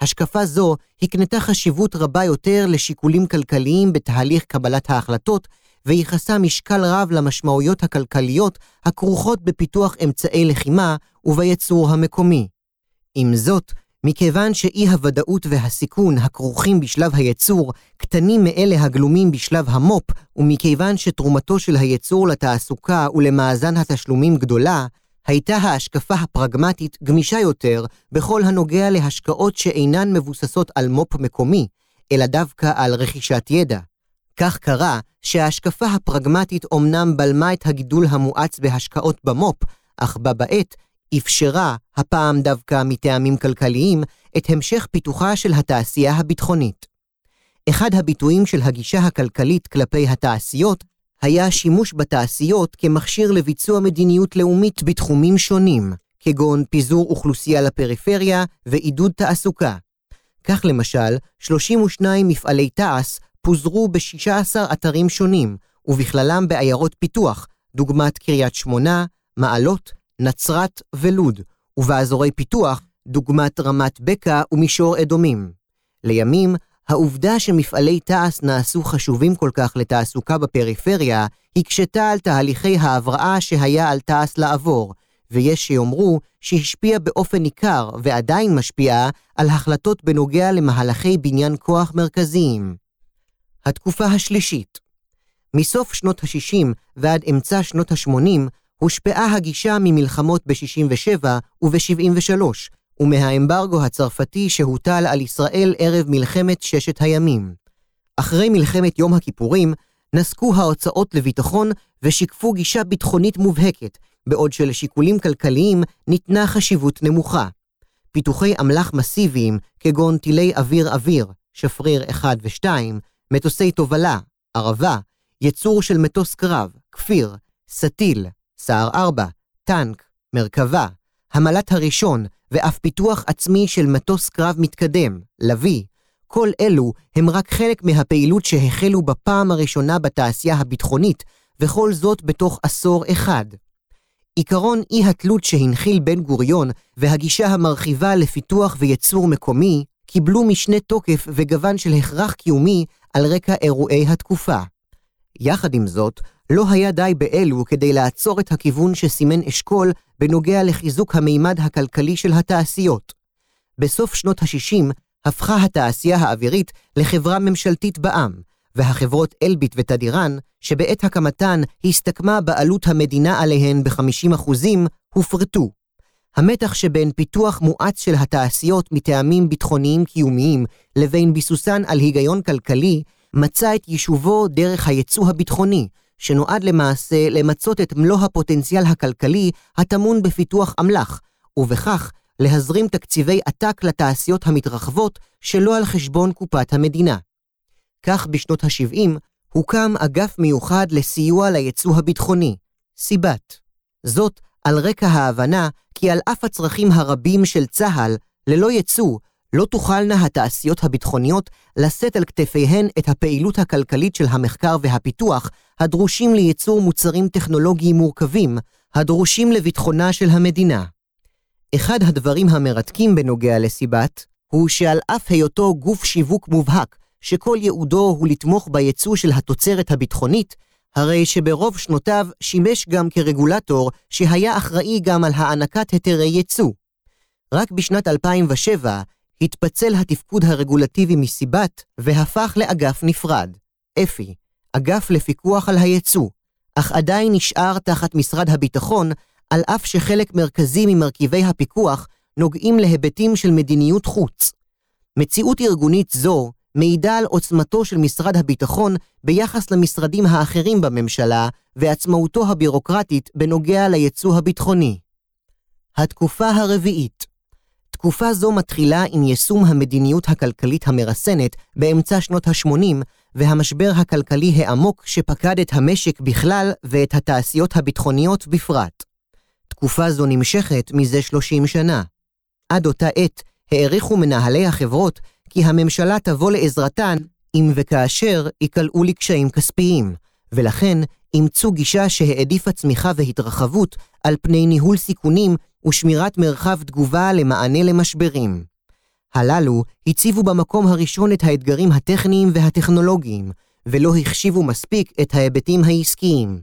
השקפה זו הקנתה חשיבות רבה יותר לשיקולים כלכליים בתהליך קבלת ההחלטות, וייחסה משקל רב למשמעויות הכלכליות הכרוכות בפיתוח אמצעי לחימה ובייצור המקומי. עם זאת, מכיוון שאי הוודאות והסיכון הכרוכים בשלב הייצור קטנים מאלה הגלומים בשלב המו"פ, ומכיוון שתרומתו של הייצור לתעסוקה ולמאזן התשלומים גדולה, הייתה ההשקפה הפרגמטית גמישה יותר בכל הנוגע להשקעות שאינן מבוססות על מו"פ מקומי, אלא דווקא על רכישת ידע. כך קרה שההשקפה הפרגמטית אומנם בלמה את הגידול המואץ בהשקעות במו"פ, אך בה בעת אפשרה, הפעם דווקא מטעמים כלכליים, את המשך פיתוחה של התעשייה הביטחונית. אחד הביטויים של הגישה הכלכלית כלפי התעשיות היה שימוש בתעשיות כמכשיר לביצוע מדיניות לאומית בתחומים שונים, כגון פיזור אוכלוסייה לפריפריה ועידוד תעסוקה. כך למשל, 32 מפעלי תעש פוזרו ב-16 אתרים שונים, ובכללם בעיירות פיתוח, דוגמת קריית שמונה, מעלות, נצרת ולוד, ובאזורי פיתוח, דוגמת רמת בקע ומישור אדומים. לימים, העובדה שמפעלי תעש נעשו חשובים כל כך לתעסוקה בפריפריה, הקשתה על תהליכי ההבראה שהיה על תעש לעבור, ויש שיאמרו שהשפיעה באופן ניכר ועדיין משפיעה על החלטות בנוגע למהלכי בניין כוח מרכזיים. התקופה השלישית מסוף שנות ה-60 ועד אמצע שנות ה-80 הושפעה הגישה ממלחמות ב-67 וב-73, ומהאמברגו הצרפתי שהוטל על ישראל ערב מלחמת ששת הימים. אחרי מלחמת יום הכיפורים, נסקו ההוצאות לביטחון ושיקפו גישה ביטחונית מובהקת, בעוד שלשיקולים כלכליים ניתנה חשיבות נמוכה. פיתוחי אמל"ח מסיביים, כגון טילי אוויר-אוויר, שפריר 1 ו-2, מטוסי תובלה, ערבה, יצור של מטוס קרב, כפיר, סטיל, סער 4, טנק, מרכבה, המל"ט הראשון ואף פיתוח עצמי של מטוס קרב מתקדם, לביא, כל אלו הם רק חלק מהפעילות שהחלו בפעם הראשונה בתעשייה הביטחונית, וכל זאת בתוך עשור אחד. עיקרון אי התלות שהנחיל בן גוריון והגישה המרחיבה לפיתוח וייצור מקומי קיבלו משנה תוקף וגוון של הכרח קיומי על רקע אירועי התקופה. יחד עם זאת, לא היה די באלו כדי לעצור את הכיוון שסימן אשכול בנוגע לחיזוק המימד הכלכלי של התעשיות. בסוף שנות ה-60 הפכה התעשייה האווירית לחברה ממשלתית בע"מ, והחברות אלביט ותדירן, שבעת הקמתן הסתכמה בעלות המדינה עליהן ב-50%, הופרטו. המתח שבין פיתוח מואץ של התעשיות מטעמים ביטחוניים קיומיים לבין ביסוסן על היגיון כלכלי, מצא את יישובו דרך היצוא הביטחוני, שנועד למעשה למצות את מלוא הפוטנציאל הכלכלי הטמון בפיתוח אמל"ח, ובכך להזרים תקציבי עתק לתעשיות המתרחבות שלא על חשבון קופת המדינה. כך בשנות ה-70 הוקם אגף מיוחד לסיוע ליצוא הביטחוני, סיבת. זאת על רקע ההבנה כי על אף הצרכים הרבים של צה"ל, ללא יצוא, לא תוכלנה התעשיות הביטחוניות לשאת על כתפיהן את הפעילות הכלכלית של המחקר והפיתוח הדרושים לייצור מוצרים טכנולוגיים מורכבים, הדרושים לביטחונה של המדינה. אחד הדברים המרתקים בנוגע לסיבת, הוא שעל אף היותו גוף שיווק מובהק, שכל ייעודו הוא לתמוך בייצוא של התוצרת הביטחונית, הרי שברוב שנותיו שימש גם כרגולטור שהיה אחראי גם על הענקת היתרי ייצוא. רק בשנת 2007 התפצל התפקוד הרגולטיבי מסיבת והפך לאגף נפרד, אפי, אגף לפיקוח על הייצוא, אך עדיין נשאר תחת משרד הביטחון, על אף שחלק מרכזי ממרכיבי הפיקוח נוגעים להיבטים של מדיניות חוץ. מציאות ארגונית זו מעידה על עוצמתו של משרד הביטחון ביחס למשרדים האחרים בממשלה ועצמאותו הבירוקרטית בנוגע ליצוא הביטחוני. התקופה הרביעית תקופה זו מתחילה עם יישום המדיניות הכלכלית המרסנת באמצע שנות ה-80 והמשבר הכלכלי העמוק שפקד את המשק בכלל ואת התעשיות הביטחוניות בפרט. תקופה זו נמשכת מזה 30 שנה. עד אותה עת העריכו מנהלי החברות כי הממשלה תבוא לעזרתן אם וכאשר ייקלעו לקשיים כספיים, ולכן אימצו גישה שהעדיפה צמיחה והתרחבות על פני ניהול סיכונים ושמירת מרחב תגובה למענה למשברים. הללו הציבו במקום הראשון את האתגרים הטכניים והטכנולוגיים, ולא החשיבו מספיק את ההיבטים העסקיים.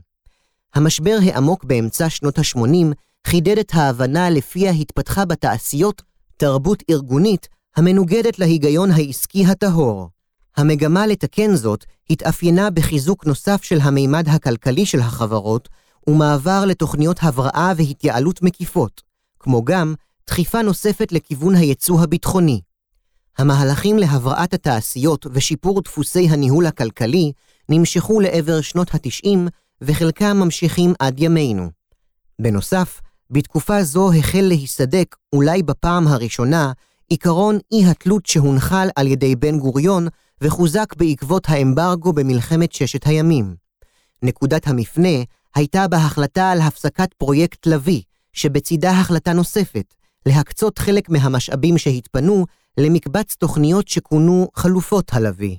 המשבר העמוק באמצע שנות ה-80 חידד את ההבנה לפיה התפתחה בתעשיות תרבות ארגונית המנוגדת להיגיון העסקי הטהור. המגמה לתקן זאת התאפיינה בחיזוק נוסף של המימד הכלכלי של החברות ומעבר לתוכניות הבראה והתייעלות מקיפות, כמו גם דחיפה נוספת לכיוון היצוא הביטחוני. המהלכים להבראת התעשיות ושיפור דפוסי הניהול הכלכלי נמשכו לעבר שנות ה-90 וחלקם ממשיכים עד ימינו. בנוסף, בתקופה זו החל להיסדק, אולי בפעם הראשונה, עיקרון אי-התלות שהונחל על ידי בן גוריון וחוזק בעקבות האמברגו במלחמת ששת הימים. נקודת המפנה הייתה בהחלטה על הפסקת פרויקט לביא, שבצידה החלטה נוספת, להקצות חלק מהמשאבים שהתפנו למקבץ תוכניות שכונו חלופות הלוי.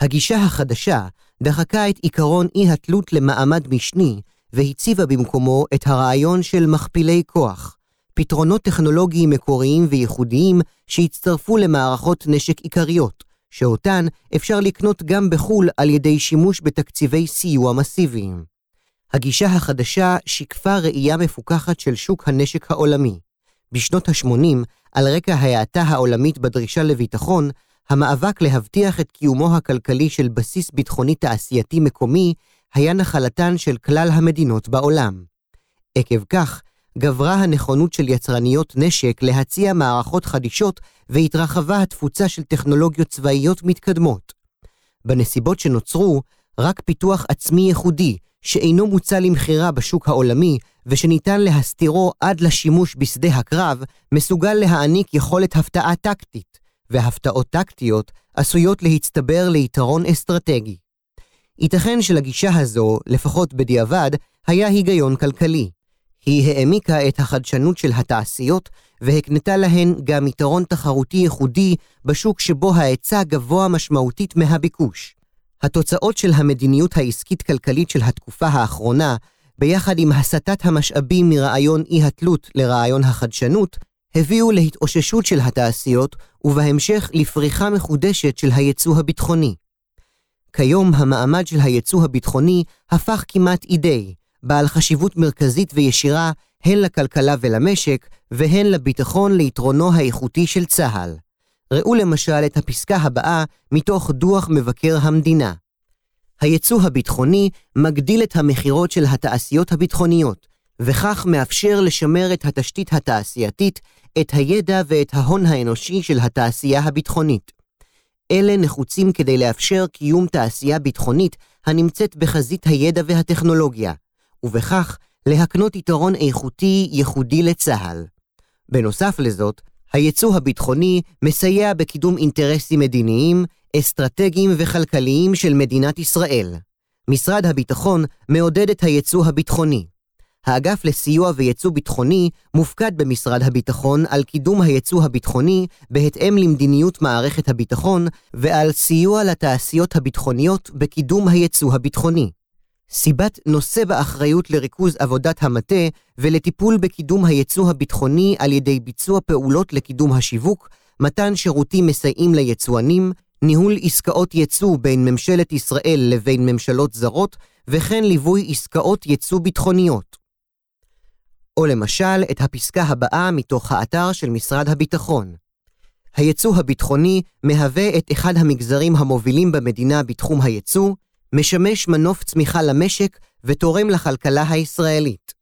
הגישה החדשה דחקה את עיקרון אי-התלות למעמד משני, והציבה במקומו את הרעיון של מכפילי כוח, פתרונות טכנולוגיים מקוריים וייחודיים שהצטרפו למערכות נשק עיקריות, שאותן אפשר לקנות גם בחו"ל על ידי שימוש בתקציבי סיוע מסיביים. הגישה החדשה שיקפה ראייה מפוכחת של שוק הנשק העולמי. בשנות ה-80, על רקע ההאטה העולמית בדרישה לביטחון, המאבק להבטיח את קיומו הכלכלי של בסיס ביטחוני תעשייתי מקומי היה נחלתן של כלל המדינות בעולם. עקב כך, גברה הנכונות של יצרניות נשק להציע מערכות חדישות והתרחבה התפוצה של טכנולוגיות צבאיות מתקדמות. בנסיבות שנוצרו, רק פיתוח עצמי ייחודי, שאינו מוצע למכירה בשוק העולמי ושניתן להסתירו עד לשימוש בשדה הקרב, מסוגל להעניק יכולת הפתעה טקטית, והפתעות טקטיות עשויות להצטבר ליתרון אסטרטגי. ייתכן שלגישה הזו, לפחות בדיעבד, היה היגיון כלכלי. היא העמיקה את החדשנות של התעשיות והקנתה להן גם יתרון תחרותי ייחודי בשוק שבו ההיצע גבוה משמעותית מהביקוש. התוצאות של המדיניות העסקית-כלכלית של התקופה האחרונה, ביחד עם הסטת המשאבים מרעיון אי-התלות לרעיון החדשנות, הביאו להתאוששות של התעשיות, ובהמשך לפריחה מחודשת של היצוא הביטחוני. כיום המעמד של היצוא הביטחוני הפך כמעט אידיי, בעל חשיבות מרכזית וישירה הן לכלכלה ולמשק, והן לביטחון ליתרונו האיכותי של צה"ל. ראו למשל את הפסקה הבאה מתוך דוח מבקר המדינה. היצוא הביטחוני מגדיל את המכירות של התעשיות הביטחוניות, וכך מאפשר לשמר את התשתית התעשייתית, את הידע ואת ההון האנושי של התעשייה הביטחונית. אלה נחוצים כדי לאפשר קיום תעשייה ביטחונית הנמצאת בחזית הידע והטכנולוגיה, ובכך להקנות יתרון איכותי ייחודי לצה"ל. בנוסף לזאת, היצוא הביטחוני מסייע בקידום אינטרסים מדיניים, אסטרטגיים וכלכליים של מדינת ישראל. משרד הביטחון מעודד את היצוא הביטחוני. האגף לסיוע ויצוא ביטחוני מופקד במשרד הביטחון על קידום היצוא הביטחוני בהתאם למדיניות מערכת הביטחון ועל סיוע לתעשיות הביטחוניות בקידום היצוא הביטחוני. סיבת נושא באחריות לריכוז עבודת המטה ולטיפול בקידום היצוא הביטחוני על ידי ביצוע פעולות לקידום השיווק, מתן שירותים מסייעים ליצואנים, ניהול עסקאות יצוא בין ממשלת ישראל לבין ממשלות זרות, וכן ליווי עסקאות יצוא ביטחוניות. או למשל, את הפסקה הבאה מתוך האתר של משרד הביטחון. היצוא הביטחוני מהווה את אחד המגזרים המובילים במדינה בתחום היצוא, משמש מנוף צמיחה למשק ותורם לכלכלה הישראלית.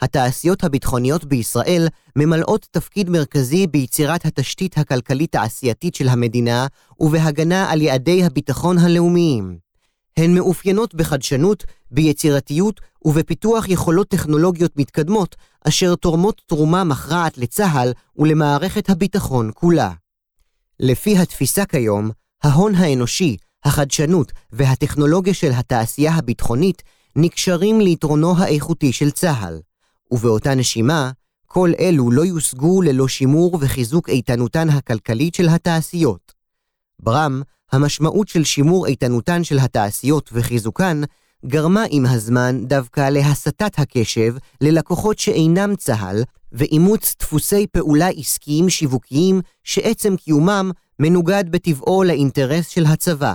התעשיות הביטחוניות בישראל ממלאות תפקיד מרכזי ביצירת התשתית הכלכלית-תעשייתית של המדינה ובהגנה על יעדי הביטחון הלאומיים. הן מאופיינות בחדשנות, ביצירתיות ובפיתוח יכולות טכנולוגיות מתקדמות, אשר תורמות תרומה מכרעת לצה"ל ולמערכת הביטחון כולה. לפי התפיסה כיום, ההון האנושי, החדשנות והטכנולוגיה של התעשייה הביטחונית נקשרים ליתרונו האיכותי של צה"ל, ובאותה נשימה, כל אלו לא יושגו ללא שימור וחיזוק איתנותן הכלכלית של התעשיות. ברם, המשמעות של שימור איתנותן של התעשיות וחיזוקן גרמה עם הזמן דווקא להסטת הקשב ללקוחות שאינם צה"ל, ואימוץ דפוסי פעולה עסקיים שיווקיים שעצם קיומם מנוגד בטבעו לאינטרס של הצבא.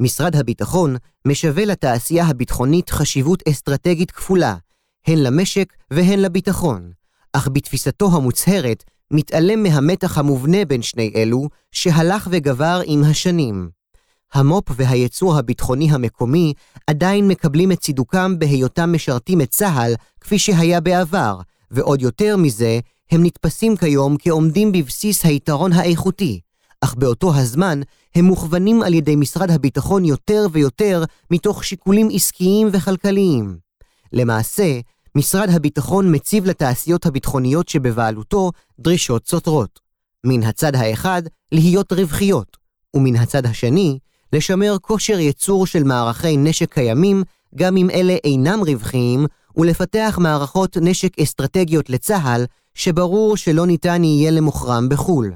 משרד הביטחון משווה לתעשייה הביטחונית חשיבות אסטרטגית כפולה, הן למשק והן לביטחון, אך בתפיסתו המוצהרת מתעלם מהמתח המובנה בין שני אלו, שהלך וגבר עם השנים. המו"פ והייצור הביטחוני המקומי עדיין מקבלים את צידוקם בהיותם משרתים את צה"ל, כפי שהיה בעבר, ועוד יותר מזה, הם נתפסים כיום כעומדים בבסיס היתרון האיכותי, אך באותו הזמן הם מוכוונים על ידי משרד הביטחון יותר ויותר מתוך שיקולים עסקיים וכלכליים. למעשה, משרד הביטחון מציב לתעשיות הביטחוניות שבבעלותו דרישות סותרות. מן הצד האחד, להיות רווחיות, ומן הצד השני, לשמר כושר ייצור של מערכי נשק קיימים, גם אם אלה אינם רווחיים, ולפתח מערכות נשק אסטרטגיות לצה"ל, שברור שלא ניתן יהיה למוכרם בחו"ל.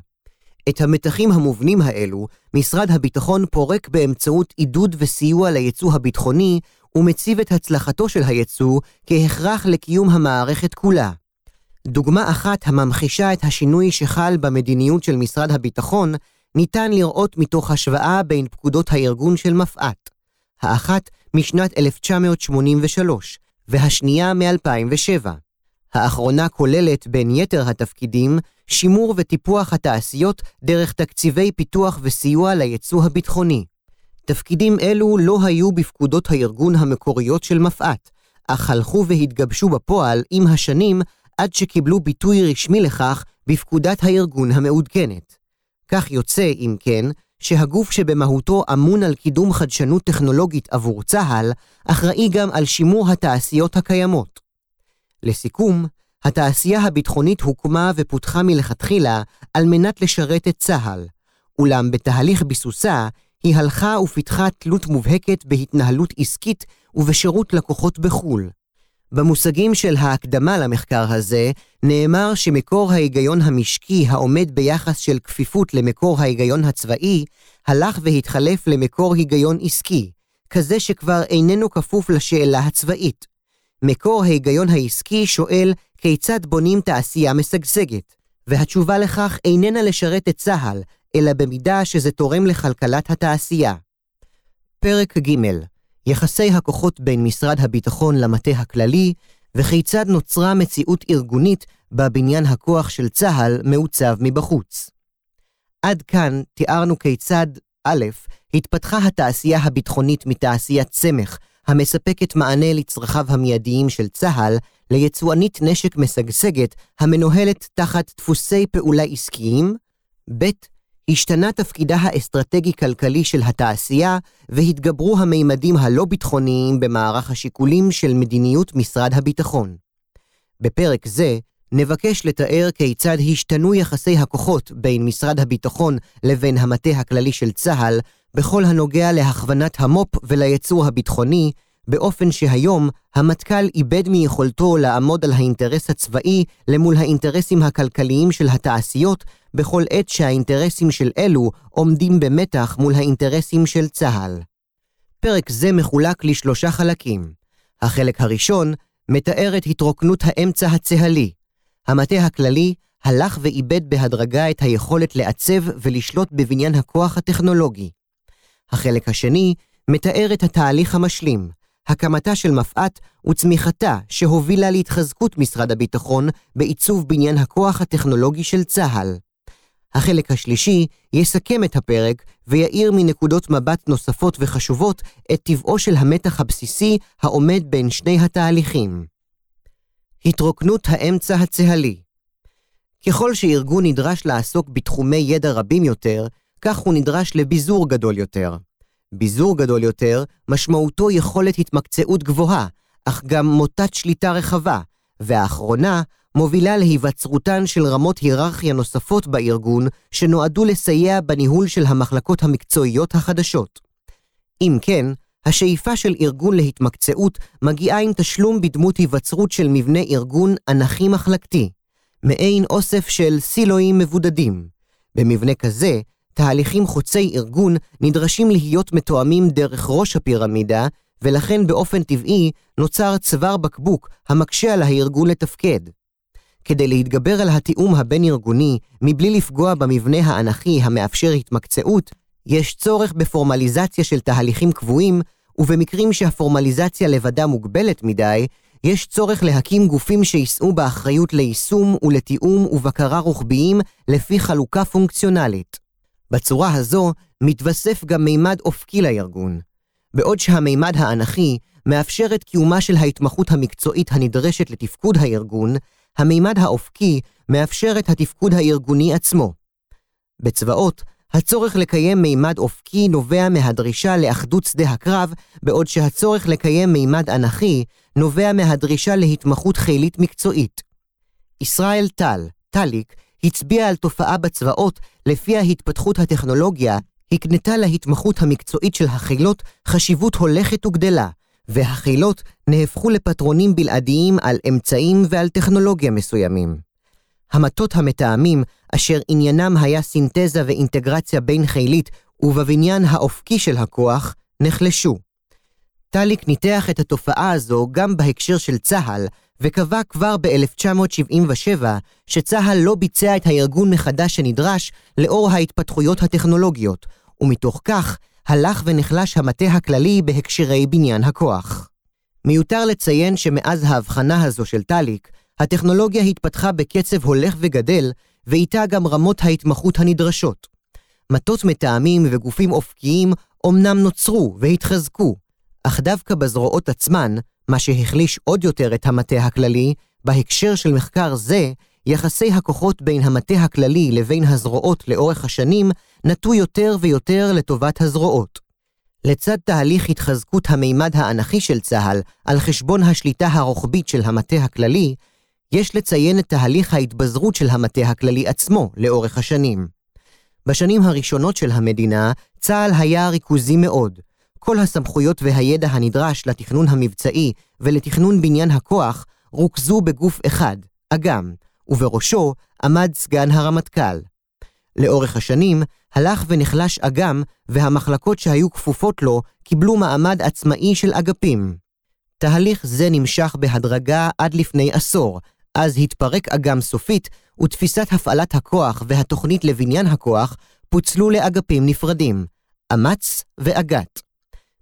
את המתחים המובנים האלו, משרד הביטחון פורק באמצעות עידוד וסיוע ליצוא הביטחוני, ומציב את הצלחתו של היצוא כהכרח לקיום המערכת כולה. דוגמה אחת הממחישה את השינוי שחל במדיניות של משרד הביטחון, ניתן לראות מתוך השוואה בין פקודות הארגון של מפא"ת. האחת משנת 1983, והשנייה מ-2007. האחרונה כוללת, בין יתר התפקידים, שימור וטיפוח התעשיות דרך תקציבי פיתוח וסיוע ליצוא הביטחוני. תפקידים אלו לא היו בפקודות הארגון המקוריות של מפא"ת, אך הלכו והתגבשו בפועל עם השנים עד שקיבלו ביטוי רשמי לכך בפקודת הארגון המעודכנת. כך יוצא, אם כן, שהגוף שבמהותו אמון על קידום חדשנות טכנולוגית עבור צה"ל, אחראי גם על שימור התעשיות הקיימות. לסיכום, התעשייה הביטחונית הוקמה ופותחה מלכתחילה על מנת לשרת את צה"ל, אולם בתהליך ביסוסה היא הלכה ופיתחה תלות מובהקת בהתנהלות עסקית ובשירות לקוחות בחו"ל. במושגים של ההקדמה למחקר הזה, נאמר שמקור ההיגיון המשקי העומד ביחס של כפיפות למקור ההיגיון הצבאי, הלך והתחלף למקור היגיון עסקי, כזה שכבר איננו כפוף לשאלה הצבאית. מקור ההיגיון העסקי שואל כיצד בונים תעשייה משגשגת, והתשובה לכך איננה לשרת את צה"ל, אלא במידה שזה תורם לכלכלת התעשייה. פרק ג' יחסי הכוחות בין משרד הביטחון למטה הכללי, וכיצד נוצרה מציאות ארגונית בה בניין הכוח של צה"ל מעוצב מבחוץ. עד כאן תיארנו כיצד, א', התפתחה התעשייה הביטחונית מתעשיית צמח, המספקת מענה לצרכיו המיידיים של צה"ל, ליצואנית נשק משגשגת המנוהלת תחת דפוסי פעולה עסקיים, ב', השתנה תפקידה האסטרטגי-כלכלי של התעשייה, והתגברו המימדים הלא-ביטחוניים במערך השיקולים של מדיניות משרד הביטחון. בפרק זה נבקש לתאר כיצד השתנו יחסי הכוחות בין משרד הביטחון לבין המטה הכללי של צה"ל, בכל הנוגע להכוונת המו"פ וליצור הביטחוני, באופן שהיום המטכ"ל איבד מיכולתו לעמוד על האינטרס הצבאי למול האינטרסים הכלכליים של התעשיות, בכל עת שהאינטרסים של אלו עומדים במתח מול האינטרסים של צה"ל. פרק זה מחולק לשלושה חלקים. החלק הראשון מתאר את התרוקנות האמצע הצה"לי. המטה הכללי הלך ואיבד בהדרגה את היכולת לעצב ולשלוט בבניין הכוח הטכנולוגי. החלק השני מתאר את התהליך המשלים, הקמתה של מפא"ת וצמיחתה שהובילה להתחזקות משרד הביטחון בעיצוב בניין הכוח הטכנולוגי של צה"ל. החלק השלישי יסכם את הפרק ויאיר מנקודות מבט נוספות וחשובות את טבעו של המתח הבסיסי העומד בין שני התהליכים. התרוקנות האמצע הצה"לי ככל שארגון נדרש לעסוק בתחומי ידע רבים יותר, כך הוא נדרש לביזור גדול יותר. ביזור גדול יותר, משמעותו יכולת התמקצעות גבוהה, אך גם מוטת שליטה רחבה, והאחרונה מובילה להיווצרותן של רמות היררכיה נוספות בארגון, שנועדו לסייע בניהול של המחלקות המקצועיות החדשות. אם כן, השאיפה של ארגון להתמקצעות מגיעה עם תשלום בדמות היווצרות של מבנה ארגון אנכי מחלקתי, מעין אוסף של סילואים מבודדים. במבנה כזה, תהליכים חוצי ארגון נדרשים להיות מתואמים דרך ראש הפירמידה, ולכן באופן טבעי נוצר צוואר בקבוק המקשה על הארגון לתפקד. כדי להתגבר על התיאום הבין-ארגוני מבלי לפגוע במבנה האנכי המאפשר התמקצעות, יש צורך בפורמליזציה של תהליכים קבועים, ובמקרים שהפורמליזציה לבדה מוגבלת מדי, יש צורך להקים גופים שיישאו באחריות ליישום ולתיאום ובקרה רוחביים לפי חלוקה פונקציונלית. בצורה הזו מתווסף גם מימד אופקי לארגון. בעוד שהמימד האנכי מאפשר את קיומה של ההתמחות המקצועית הנדרשת לתפקוד הארגון, המימד האופקי מאפשר את התפקוד הארגוני עצמו. בצבאות, הצורך לקיים מימד אופקי נובע מהדרישה לאחדות שדה הקרב, בעוד שהצורך לקיים מימד אנכי נובע מהדרישה להתמחות חילית מקצועית. ישראל טל, טליק, הצביע על תופעה בצבאות לפיה התפתחות הטכנולוגיה הקנתה להתמחות המקצועית של החילות חשיבות הולכת וגדלה, והחילות נהפכו לפטרונים בלעדיים על אמצעים ועל טכנולוגיה מסוימים. המטות המתאמים, אשר עניינם היה סינתזה ואינטגרציה בין חילית ובבניין האופקי של הכוח, נחלשו. טליק ניתח את התופעה הזו גם בהקשר של צה"ל, וקבע כבר ב-1977 שצה"ל לא ביצע את הארגון מחדש שנדרש לאור ההתפתחויות הטכנולוגיות, ומתוך כך הלך ונחלש המטה הכללי בהקשרי בניין הכוח. מיותר לציין שמאז ההבחנה הזו של טליק, הטכנולוגיה התפתחה בקצב הולך וגדל, ואיתה גם רמות ההתמחות הנדרשות. מטות מתאמים וגופים אופקיים אומנם נוצרו והתחזקו, אך דווקא בזרועות עצמן, מה שהחליש עוד יותר את המטה הכללי, בהקשר של מחקר זה, יחסי הכוחות בין המטה הכללי לבין הזרועות לאורך השנים נטו יותר ויותר לטובת הזרועות. לצד תהליך התחזקות המימד האנכי של צה"ל על חשבון השליטה הרוחבית של המטה הכללי, יש לציין את תהליך ההתבזרות של המטה הכללי עצמו לאורך השנים. בשנים הראשונות של המדינה, צה"ל היה ריכוזי מאוד. כל הסמכויות והידע הנדרש לתכנון המבצעי ולתכנון בניין הכוח רוכזו בגוף אחד, אג"ם, ובראשו עמד סגן הרמטכ"ל. לאורך השנים הלך ונחלש אג"ם, והמחלקות שהיו כפופות לו קיבלו מעמד עצמאי של אגפים. תהליך זה נמשך בהדרגה עד לפני עשור, אז התפרק אג"ם סופית, ותפיסת הפעלת הכוח והתוכנית לבניין הכוח פוצלו לאגפים נפרדים, אמ"ץ ואג"ת.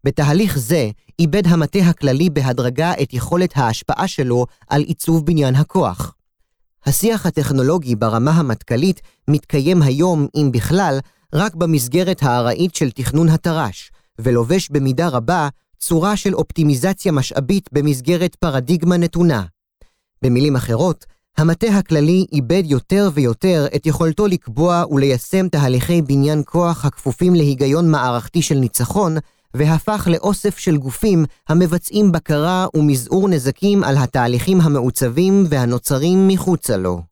בתהליך זה איבד המטה הכללי בהדרגה את יכולת ההשפעה שלו על עיצוב בניין הכוח. השיח הטכנולוגי ברמה המטכ"לית מתקיים היום, אם בכלל, רק במסגרת הארעית של תכנון התר"ש, ולובש במידה רבה צורה של אופטימיזציה משאבית במסגרת פרדיגמה נתונה. במילים אחרות, המטה הכללי איבד יותר ויותר את יכולתו לקבוע וליישם תהליכי בניין כוח הכפופים להיגיון מערכתי של ניצחון, והפך לאוסף של גופים המבצעים בקרה ומזעור נזקים על התהליכים המעוצבים והנוצרים מחוצה לו.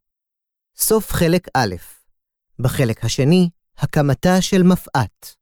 סוף חלק א' בחלק השני, הקמתה של מפא"ת.